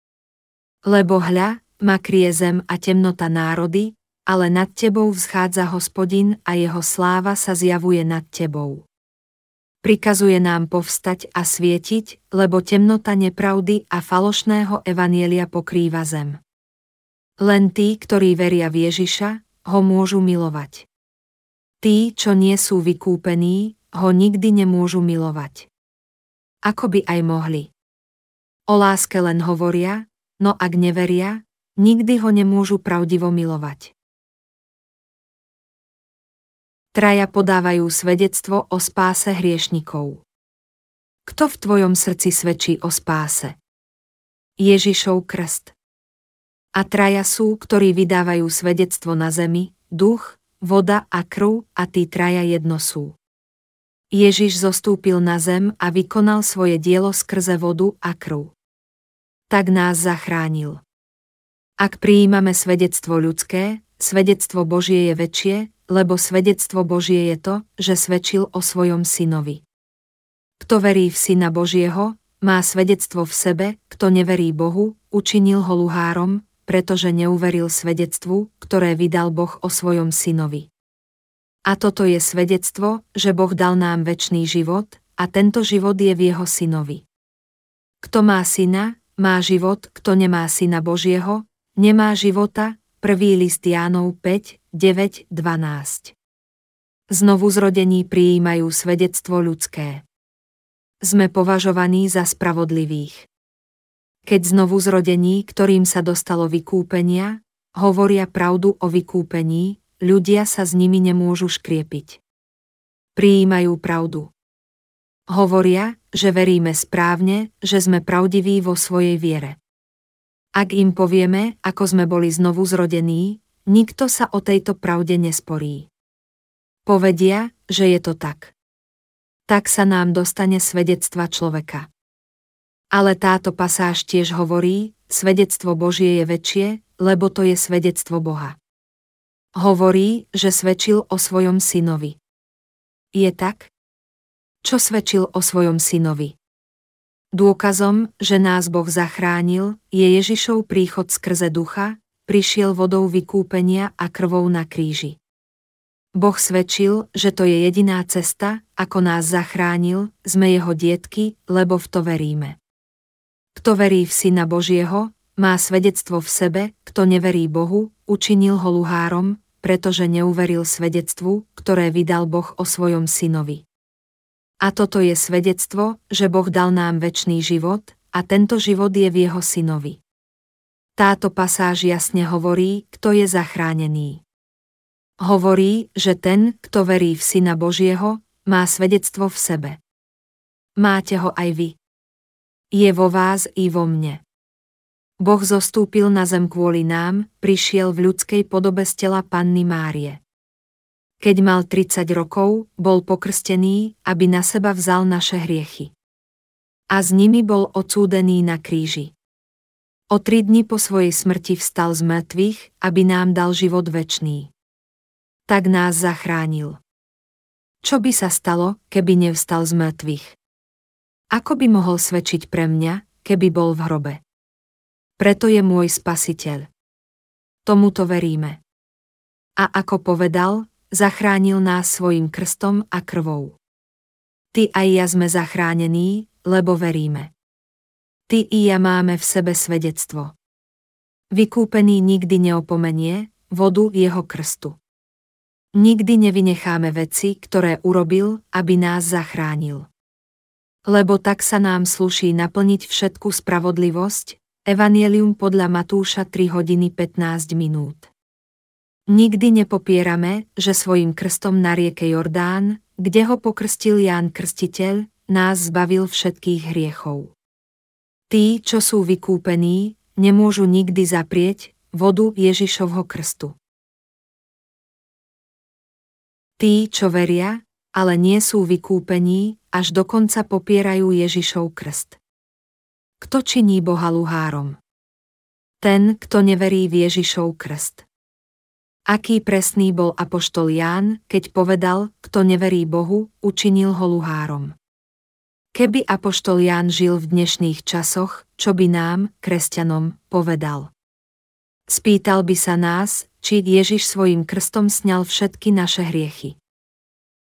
Lebo hľa, ma krie zem a temnota národy, ale nad tebou vzchádza hospodin a jeho sláva sa zjavuje nad tebou. Prikazuje nám povstať a svietiť, lebo temnota nepravdy a falošného evanielia pokrýva zem. Len tí, ktorí veria v Ježiša, ho môžu milovať. Tí, čo nie sú vykúpení, ho nikdy nemôžu milovať. Ako by aj mohli. O láske len hovoria, no ak neveria, nikdy ho nemôžu pravdivo milovať. Traja podávajú svedectvo o spáse hriešnikov. Kto v tvojom srdci svedčí o spáse? Ježišov krst a traja sú, ktorí vydávajú svedectvo na zemi, duch, voda a krv a tí traja jedno sú. Ježiš zostúpil na zem a vykonal svoje dielo skrze vodu a krv. Tak nás zachránil. Ak prijímame svedectvo ľudské, svedectvo Božie je väčšie, lebo svedectvo Božie je to, že svedčil o svojom synovi. Kto verí v syna Božieho, má svedectvo v sebe, kto neverí Bohu, učinil ho luhárom, pretože neuveril svedectvu, ktoré vydal Boh o svojom synovi. A toto je svedectvo, že Boh dal nám väčší život, a tento život je v jeho synovi. Kto má syna, má život, kto nemá syna Božieho, nemá života, prvý list Jánov 5, 9, 12. Znovu zrodení prijímajú svedectvo ľudské. Sme považovaní za spravodlivých. Keď znovu zrodení, ktorým sa dostalo vykúpenia, hovoria pravdu o vykúpení, ľudia sa s nimi nemôžu škriepiť. Prijímajú pravdu. Hovoria, že veríme správne, že sme pravdiví vo svojej viere. Ak im povieme, ako sme boli znovu zrodení, nikto sa o tejto pravde nesporí. Povedia, že je to tak. Tak sa nám dostane svedectva človeka. Ale táto pasáž tiež hovorí, svedectvo Božie je väčšie, lebo to je svedectvo Boha. Hovorí, že svedčil o svojom synovi. Je tak? Čo svedčil o svojom synovi? Dôkazom, že nás Boh zachránil, je Ježišov príchod skrze ducha, prišiel vodou vykúpenia a krvou na kríži. Boh svedčil, že to je jediná cesta, ako nás zachránil, sme jeho dietky, lebo v to veríme. Kto verí v Syna Božieho, má svedectvo v sebe, kto neverí Bohu, učinil ho luhárom, pretože neuveril svedectvu, ktoré vydal Boh o svojom synovi. A toto je svedectvo, že Boh dal nám väčší život, a tento život je v jeho synovi. Táto pasáž jasne hovorí, kto je zachránený. Hovorí, že ten, kto verí v Syna Božieho, má svedectvo v sebe. Máte ho aj vy. Je vo vás i vo mne. Boh zostúpil na zem kvôli nám, prišiel v ľudskej podobe z tela Panny Márie. Keď mal 30 rokov, bol pokrstený, aby na seba vzal naše hriechy. A s nimi bol odsúdený na kríži. O tri dni po svojej smrti vstal z mŕtvych, aby nám dal život večný. Tak nás zachránil. Čo by sa stalo, keby nevstal z mŕtvych? Ako by mohol svedčiť pre mňa, keby bol v hrobe? Preto je môj spasiteľ. Tomuto veríme. A ako povedal, zachránil nás svojim krstom a krvou. Ty aj ja sme zachránení, lebo veríme. Ty i ja máme v sebe svedectvo. Vykúpený nikdy neopomenie vodu jeho krstu. Nikdy nevynecháme veci, ktoré urobil, aby nás zachránil. Lebo tak sa nám sluší naplniť všetku spravodlivosť, Evangelium podľa Matúša 3 hodiny 15 minút. Nikdy nepopierame, že svojim krstom na rieke Jordán, kde ho pokrstil Ján Krstiteľ, nás zbavil všetkých hriechov. Tí, čo sú vykúpení, nemôžu nikdy zaprieť vodu Ježišovho krstu. Tí, čo veria, ale nie sú vykúpení, až dokonca popierajú Ježišov krst. Kto činí Boha luhárom? Ten, kto neverí v Ježišov krst. Aký presný bol apoštol Ján, keď povedal, kto neverí Bohu, učinil ho luhárom. Keby apoštol Ján žil v dnešných časoch, čo by nám, kresťanom, povedal? Spýtal by sa nás, či Ježiš svojim krstom sňal všetky naše hriechy.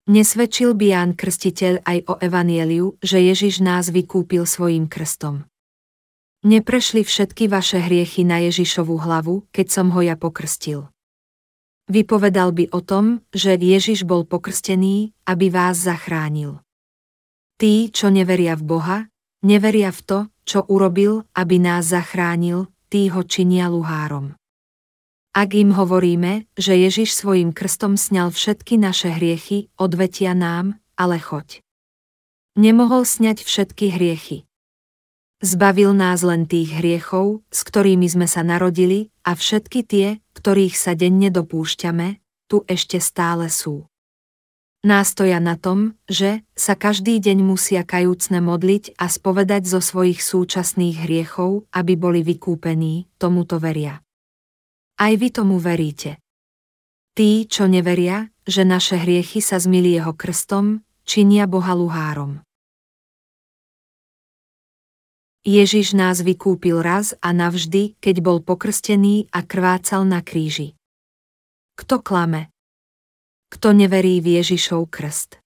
Nesvedčil by Ján Krstiteľ aj o Evanieliu, že Ježiš nás vykúpil svojim krstom. Neprešli všetky vaše hriechy na Ježišovu hlavu, keď som ho ja pokrstil. Vypovedal by o tom, že Ježiš bol pokrstený, aby vás zachránil. Tí, čo neveria v Boha, neveria v to, čo urobil, aby nás zachránil, tí ho činia luhárom. Ak im hovoríme, že Ježiš svojim krstom sňal všetky naše hriechy, odvetia nám, ale choď. Nemohol sňať všetky hriechy. Zbavil nás len tých hriechov, s ktorými sme sa narodili, a všetky tie, ktorých sa denne dopúšťame, tu ešte stále sú. Nástoja na tom, že sa každý deň musia kajúcne modliť a spovedať zo svojich súčasných hriechov, aby boli vykúpení, tomuto veria. Aj vy tomu veríte. Tí, čo neveria, že naše hriechy sa zmili jeho krstom, činia Boha luhárom. Ježiš nás vykúpil raz a navždy, keď bol pokrstený a krvácal na kríži. Kto klame? Kto neverí v Ježišov krst?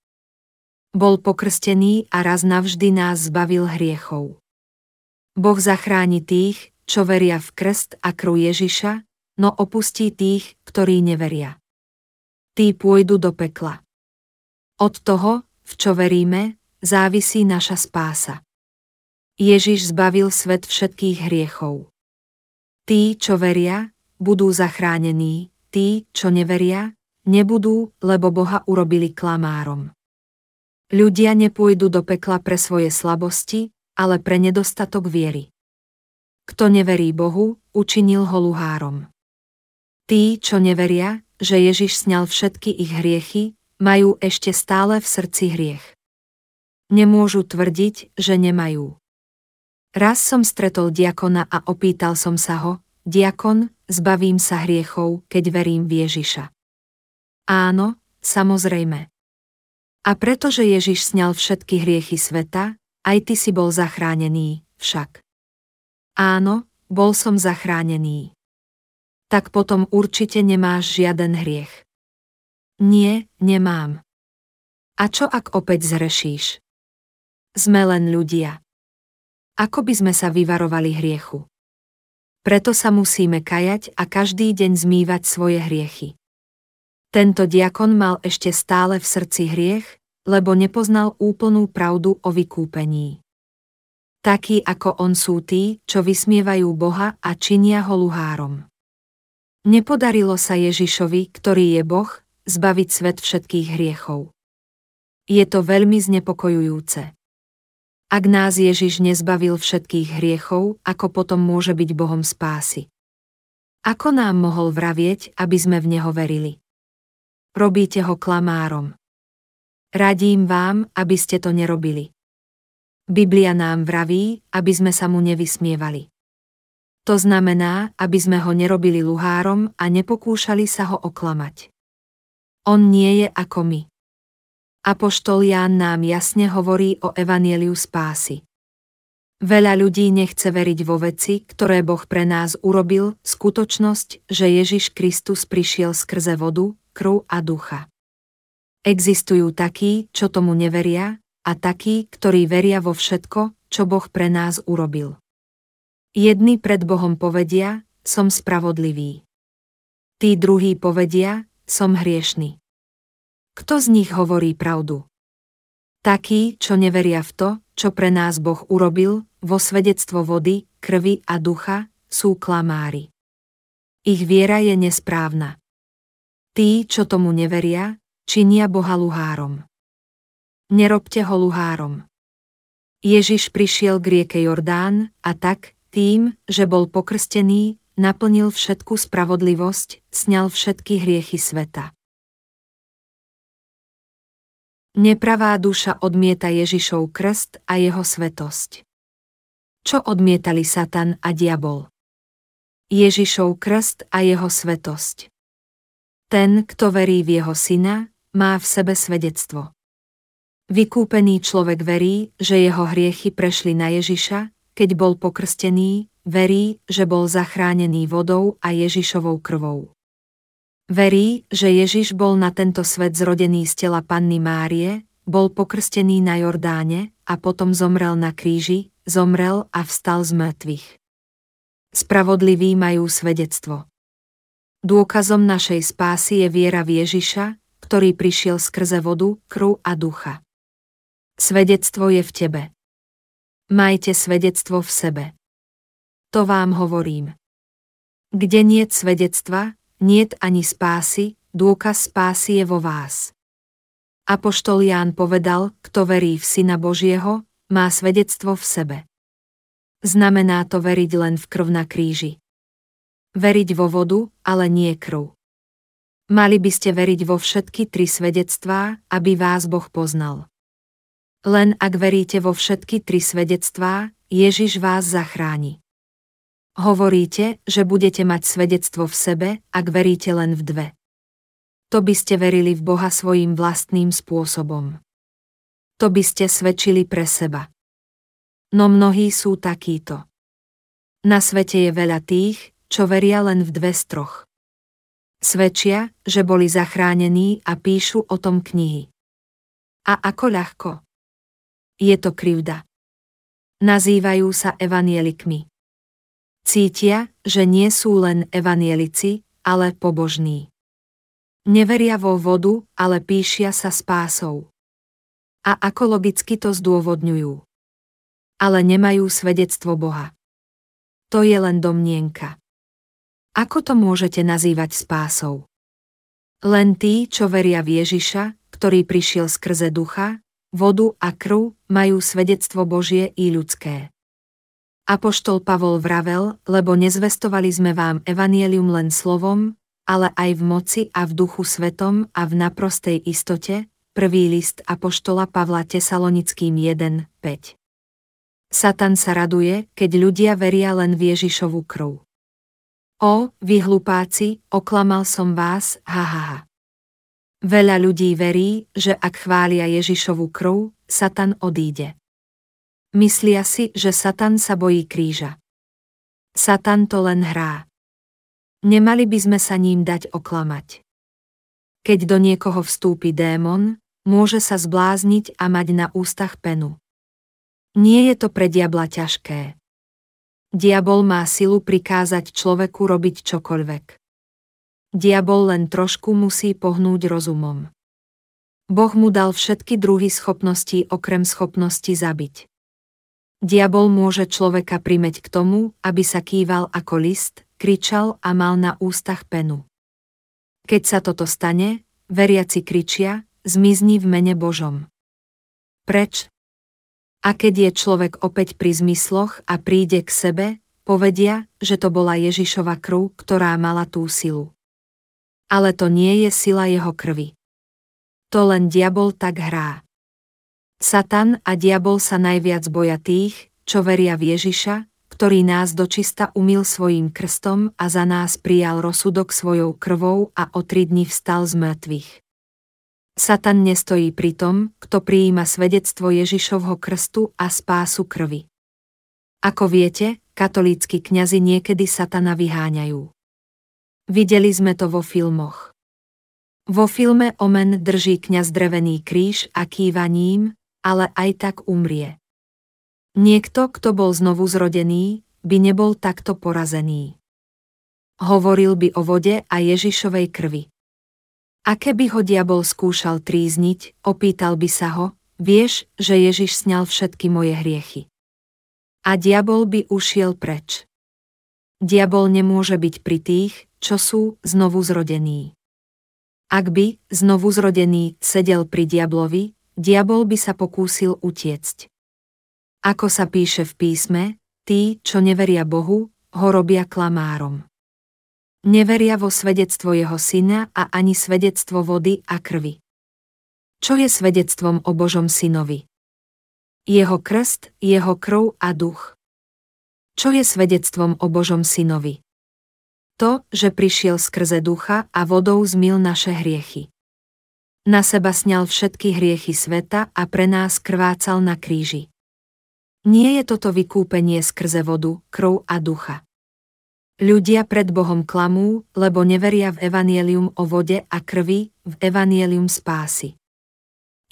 Bol pokrstený a raz navždy nás zbavil hriechov. Boh zachráni tých, čo veria v krst a krv Ježiša, no opustí tých, ktorí neveria. Tí pôjdu do pekla. Od toho, v čo veríme, závisí naša spása. Ježiš zbavil svet všetkých hriechov. Tí, čo veria, budú zachránení, tí, čo neveria, nebudú, lebo Boha urobili klamárom. Ľudia nepôjdu do pekla pre svoje slabosti, ale pre nedostatok viery. Kto neverí Bohu, učinil ho luhárom. Tí, čo neveria, že Ježiš sňal všetky ich hriechy, majú ešte stále v srdci hriech. Nemôžu tvrdiť, že nemajú. Raz som stretol diakona a opýtal som sa ho, diakon, zbavím sa hriechov, keď verím v Ježiša. Áno, samozrejme. A pretože Ježiš sňal všetky hriechy sveta, aj ty si bol zachránený, však. Áno, bol som zachránený. Tak potom určite nemáš žiaden hriech. Nie, nemám. A čo ak opäť zrešíš? Sme len ľudia. Ako by sme sa vyvarovali hriechu? Preto sa musíme kajať a každý deň zmývať svoje hriechy. Tento diakon mal ešte stále v srdci hriech, lebo nepoznal úplnú pravdu o vykúpení. Takí ako on sú tí, čo vysmievajú Boha a činia ho luhárom. Nepodarilo sa Ježišovi, ktorý je Boh, zbaviť svet všetkých hriechov. Je to veľmi znepokojujúce. Ak nás Ježiš nezbavil všetkých hriechov, ako potom môže byť Bohom spásy? Ako nám mohol vravieť, aby sme v Neho verili? Robíte ho klamárom. Radím vám, aby ste to nerobili. Biblia nám vraví, aby sme sa mu nevysmievali. To znamená, aby sme ho nerobili luhárom a nepokúšali sa ho oklamať. On nie je ako my. Apoštol Ján nám jasne hovorí o evanieliu spásy. Veľa ľudí nechce veriť vo veci, ktoré Boh pre nás urobil, skutočnosť, že Ježiš Kristus prišiel skrze vodu, krv a ducha. Existujú takí, čo tomu neveria, a takí, ktorí veria vo všetko, čo Boh pre nás urobil. Jedni pred Bohom povedia, som spravodlivý. Tí druhí povedia, som hriešný. Kto z nich hovorí pravdu? Takí, čo neveria v to, čo pre nás Boh urobil, vo svedectvo vody, krvi a ducha, sú klamári. Ich viera je nesprávna. Tí, čo tomu neveria, činia Boha luhárom. Nerobte ho luhárom. Ježiš prišiel k rieke Jordán a tak, tým, že bol pokrstený, naplnil všetku spravodlivosť, sňal všetky hriechy sveta. Nepravá duša odmieta Ježišov krst a jeho svetosť. Čo odmietali Satan a diabol? Ježišov krst a jeho svetosť. Ten, kto verí v jeho syna, má v sebe svedectvo. Vykúpený človek verí, že jeho hriechy prešli na Ježiša, keď bol pokrstený, verí, že bol zachránený vodou a Ježišovou krvou. Verí, že Ježiš bol na tento svet zrodený z tela Panny Márie, bol pokrstený na Jordáne a potom zomrel na kríži, zomrel a vstal z mŕtvych. Spravodliví majú svedectvo. Dôkazom našej spásy je viera v Ježiša, ktorý prišiel skrze vodu, krv a ducha. Svedectvo je v tebe. Majte svedectvo v sebe. To vám hovorím. Kde niet svedectva, niet ani spásy, dôkaz spásy je vo vás. Apoštol Ján povedal, kto verí v Syna Božieho, má svedectvo v sebe. Znamená to veriť len v krv na kríži. Veriť vo vodu, ale nie krv. Mali by ste veriť vo všetky tri svedectvá, aby vás Boh poznal. Len ak veríte vo všetky tri svedectvá, Ježiš vás zachráni. Hovoríte, že budete mať svedectvo v sebe, ak veríte len v dve. To by ste verili v Boha svojim vlastným spôsobom. To by ste svedčili pre seba. No mnohí sú takíto. Na svete je veľa tých, čo veria len v dve z troch. Svedčia, že boli zachránení a píšu o tom knihy. A ako ľahko? Je to krivda. Nazývajú sa evanielikmi. Cítia, že nie sú len evanielici, ale pobožní. Neveria vo vodu, ale píšia sa spásou. A ako logicky to zdôvodňujú. Ale nemajú svedectvo Boha. To je len domnienka. Ako to môžete nazývať spásou? Len tí, čo veria v Ježiša, ktorý prišiel skrze ducha, vodu a krv, majú svedectvo Božie i ľudské. Apoštol Pavol vravel, lebo nezvestovali sme vám evanielium len slovom, ale aj v moci a v duchu svetom a v naprostej istote, prvý list Apoštola Pavla Tesalonickým 1, 5. Satan sa raduje, keď ľudia veria len v Ježišovu krv. O, vy hlupáci, oklamal som vás, ha, ha, ha. Veľa ľudí verí, že ak chvália Ježišovu krv, Satan odíde. Myslia si, že Satan sa bojí kríža. Satan to len hrá. Nemali by sme sa ním dať oklamať. Keď do niekoho vstúpi démon, môže sa zblázniť a mať na ústach penu. Nie je to pre diabla ťažké. Diabol má silu prikázať človeku robiť čokoľvek. Diabol len trošku musí pohnúť rozumom. Boh mu dal všetky druhy schopností okrem schopnosti zabiť. Diabol môže človeka primeť k tomu, aby sa kýval ako list, kričal a mal na ústach penu. Keď sa toto stane, veriaci kričia, zmizni v mene Božom. Preč? A keď je človek opäť pri zmysloch a príde k sebe, povedia, že to bola Ježišova krv, ktorá mala tú silu. Ale to nie je sila jeho krvi. To len diabol tak hrá. Satan a diabol sa najviac boja tých, čo veria v Ježiša, ktorý nás dočista umil svojim krstom a za nás prijal rozsudok svojou krvou a o tri dni vstal z mŕtvych. Satan nestojí pri tom, kto prijíma svedectvo Ježišovho krstu a spásu krvi. Ako viete, katolícky kňazi niekedy satana vyháňajú. Videli sme to vo filmoch. Vo filme Omen drží kňaz drevený kríž a kýva ním, ale aj tak umrie. Niekto, kto bol znovu zrodený, by nebol takto porazený. Hovoril by o vode a Ježišovej krvi. A keby ho diabol skúšal trízniť, opýtal by sa ho, vieš, že Ježiš sňal všetky moje hriechy. A diabol by ušiel preč. Diabol nemôže byť pri tých, čo sú znovu zrodení. Ak by, znovu zrodený, sedel pri diablovi, diabol by sa pokúsil utiecť. Ako sa píše v písme, tí, čo neveria Bohu, ho robia klamárom. Neveria vo svedectvo jeho syna a ani svedectvo vody a krvi. Čo je svedectvom o Božom synovi? Jeho krst, jeho krv a duch. Čo je svedectvom o Božom synovi? To, že prišiel skrze ducha a vodou zmil naše hriechy. Na seba sňal všetky hriechy sveta a pre nás krvácal na kríži. Nie je toto vykúpenie skrze vodu, krv a ducha. Ľudia pred Bohom klamú, lebo neveria v evanielium o vode a krvi, v evanielium spásy.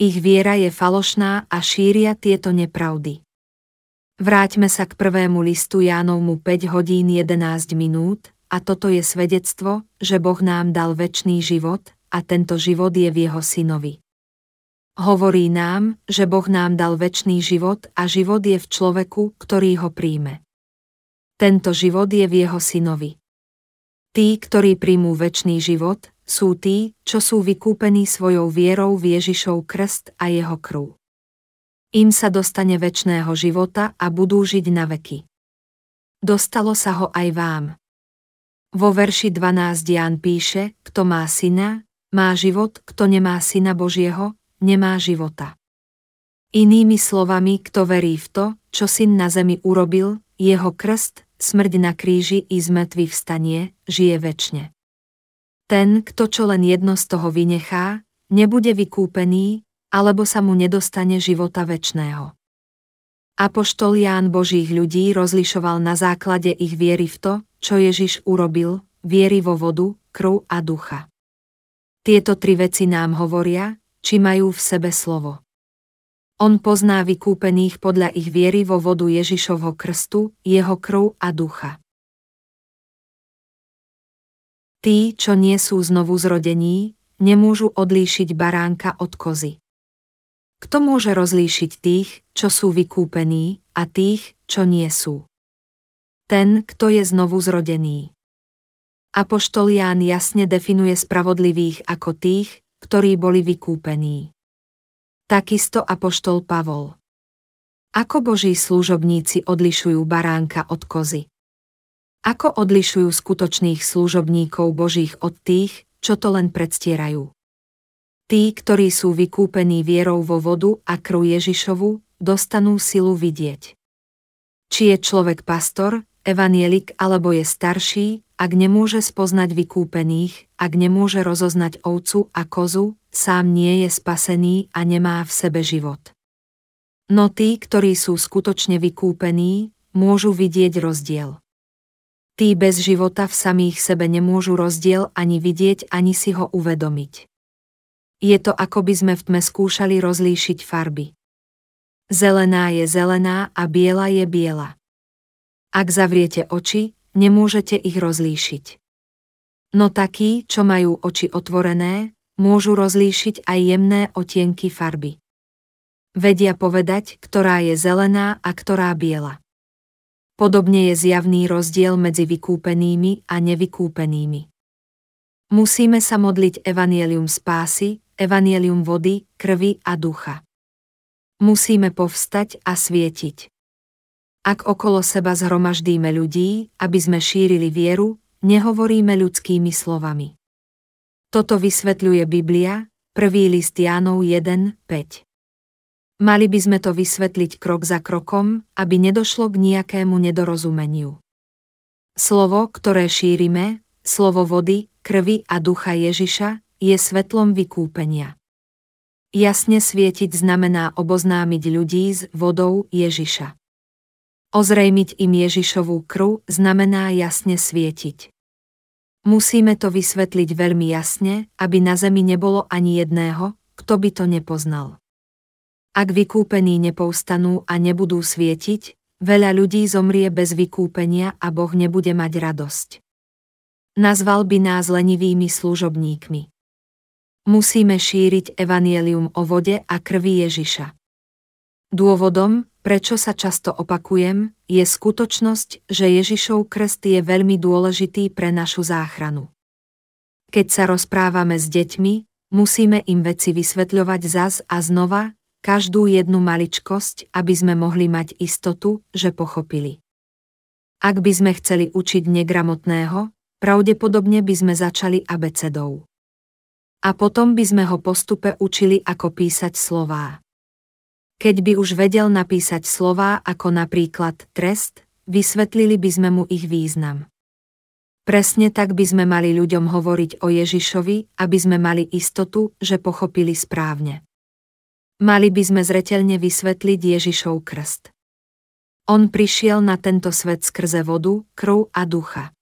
Ich viera je falošná a šíria tieto nepravdy. Vráťme sa k prvému listu Jánovmu 5 hodín 11 minút, a toto je svedectvo, že Boh nám dal väčší život a tento život je v jeho synovi. Hovorí nám, že Boh nám dal väčší život a život je v človeku, ktorý ho príjme. Tento život je v jeho synovi. Tí, ktorí príjmú väčší život, sú tí, čo sú vykúpení svojou vierou v Ježišov krst a jeho krv. Im sa dostane väčšného života a budú žiť na veky. Dostalo sa ho aj vám. Vo verši 12 Ján píše, kto má syna, má život, kto nemá syna Božieho, nemá života. Inými slovami, kto verí v to, čo syn na zemi urobil, jeho krst, smrť na kríži i zmrtvý vstanie, žije väčšine. Ten, kto čo len jedno z toho vynechá, nebude vykúpený, alebo sa mu nedostane života väčšného. Apoštol Ján Božích ľudí rozlišoval na základe ich viery v to, čo Ježiš urobil, viery vo vodu, krv a ducha. Tieto tri veci nám hovoria, či majú v sebe slovo. On pozná vykúpených podľa ich viery vo vodu Ježišovho krstu, jeho krv a ducha. Tí, čo nie sú znovu zrodení, nemôžu odlíšiť baránka od kozy. Kto môže rozlíšiť tých, čo sú vykúpení, a tých, čo nie sú? ten, kto je znovu zrodený. Apoštol Ján jasne definuje spravodlivých ako tých, ktorí boli vykúpení. Takisto apoštol Pavol. Ako boží služobníci odlišujú baránka od kozy? Ako odlišujú skutočných služobníkov božích od tých, čo to len predstierajú? Tí, ktorí sú vykúpení vierou vo vodu a krv Ježišovu, dostanú silu vidieť. Či je človek pastor, evanielik alebo je starší, ak nemôže spoznať vykúpených, ak nemôže rozoznať ovcu a kozu, sám nie je spasený a nemá v sebe život. No tí, ktorí sú skutočne vykúpení, môžu vidieť rozdiel. Tí bez života v samých sebe nemôžu rozdiel ani vidieť, ani si ho uvedomiť. Je to ako by sme v tme skúšali rozlíšiť farby. Zelená je zelená a biela je biela. Ak zavriete oči, nemôžete ich rozlíšiť. No takí, čo majú oči otvorené, môžu rozlíšiť aj jemné otienky farby. Vedia povedať, ktorá je zelená a ktorá biela. Podobne je zjavný rozdiel medzi vykúpenými a nevykúpenými. Musíme sa modliť evanielium spásy, evanielium vody, krvi a ducha. Musíme povstať a svietiť. Ak okolo seba zhromaždíme ľudí, aby sme šírili vieru, nehovoríme ľudskými slovami. Toto vysvetľuje Biblia, prvý list Jánov 1, 5. Mali by sme to vysvetliť krok za krokom, aby nedošlo k nejakému nedorozumeniu. Slovo, ktoré šírime, slovo vody, krvi a ducha Ježiša, je svetlom vykúpenia. Jasne svietiť znamená oboznámiť ľudí s vodou Ježiša. Ozrejmiť im Ježišovú krv znamená jasne svietiť. Musíme to vysvetliť veľmi jasne, aby na zemi nebolo ani jedného, kto by to nepoznal. Ak vykúpení nepoustanú a nebudú svietiť, veľa ľudí zomrie bez vykúpenia a Boh nebude mať radosť. Nazval by nás lenivými služobníkmi. Musíme šíriť evanielium o vode a krvi Ježiša. Dôvodom, prečo sa často opakujem, je skutočnosť, že Ježišov krst je veľmi dôležitý pre našu záchranu. Keď sa rozprávame s deťmi, musíme im veci vysvetľovať zas a znova, každú jednu maličkosť, aby sme mohli mať istotu, že pochopili. Ak by sme chceli učiť negramotného, pravdepodobne by sme začali abecedou. A potom by sme ho postupe učili, ako písať slová. Keď by už vedel napísať slová ako napríklad trest, vysvetlili by sme mu ich význam. Presne tak by sme mali ľuďom hovoriť o Ježišovi, aby sme mali istotu, že pochopili správne. Mali by sme zretelne vysvetliť Ježišov krst. On prišiel na tento svet skrze vodu, krv a ducha.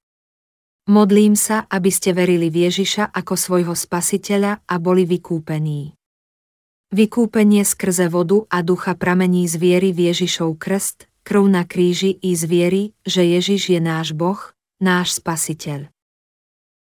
Modlím sa, aby ste verili v Ježiša ako svojho spasiteľa a boli vykúpení. Vykúpenie skrze vodu a ducha pramení z viery v Ježišov krst, krv na kríži i z viery, že Ježiš je náš Boh, náš spasiteľ.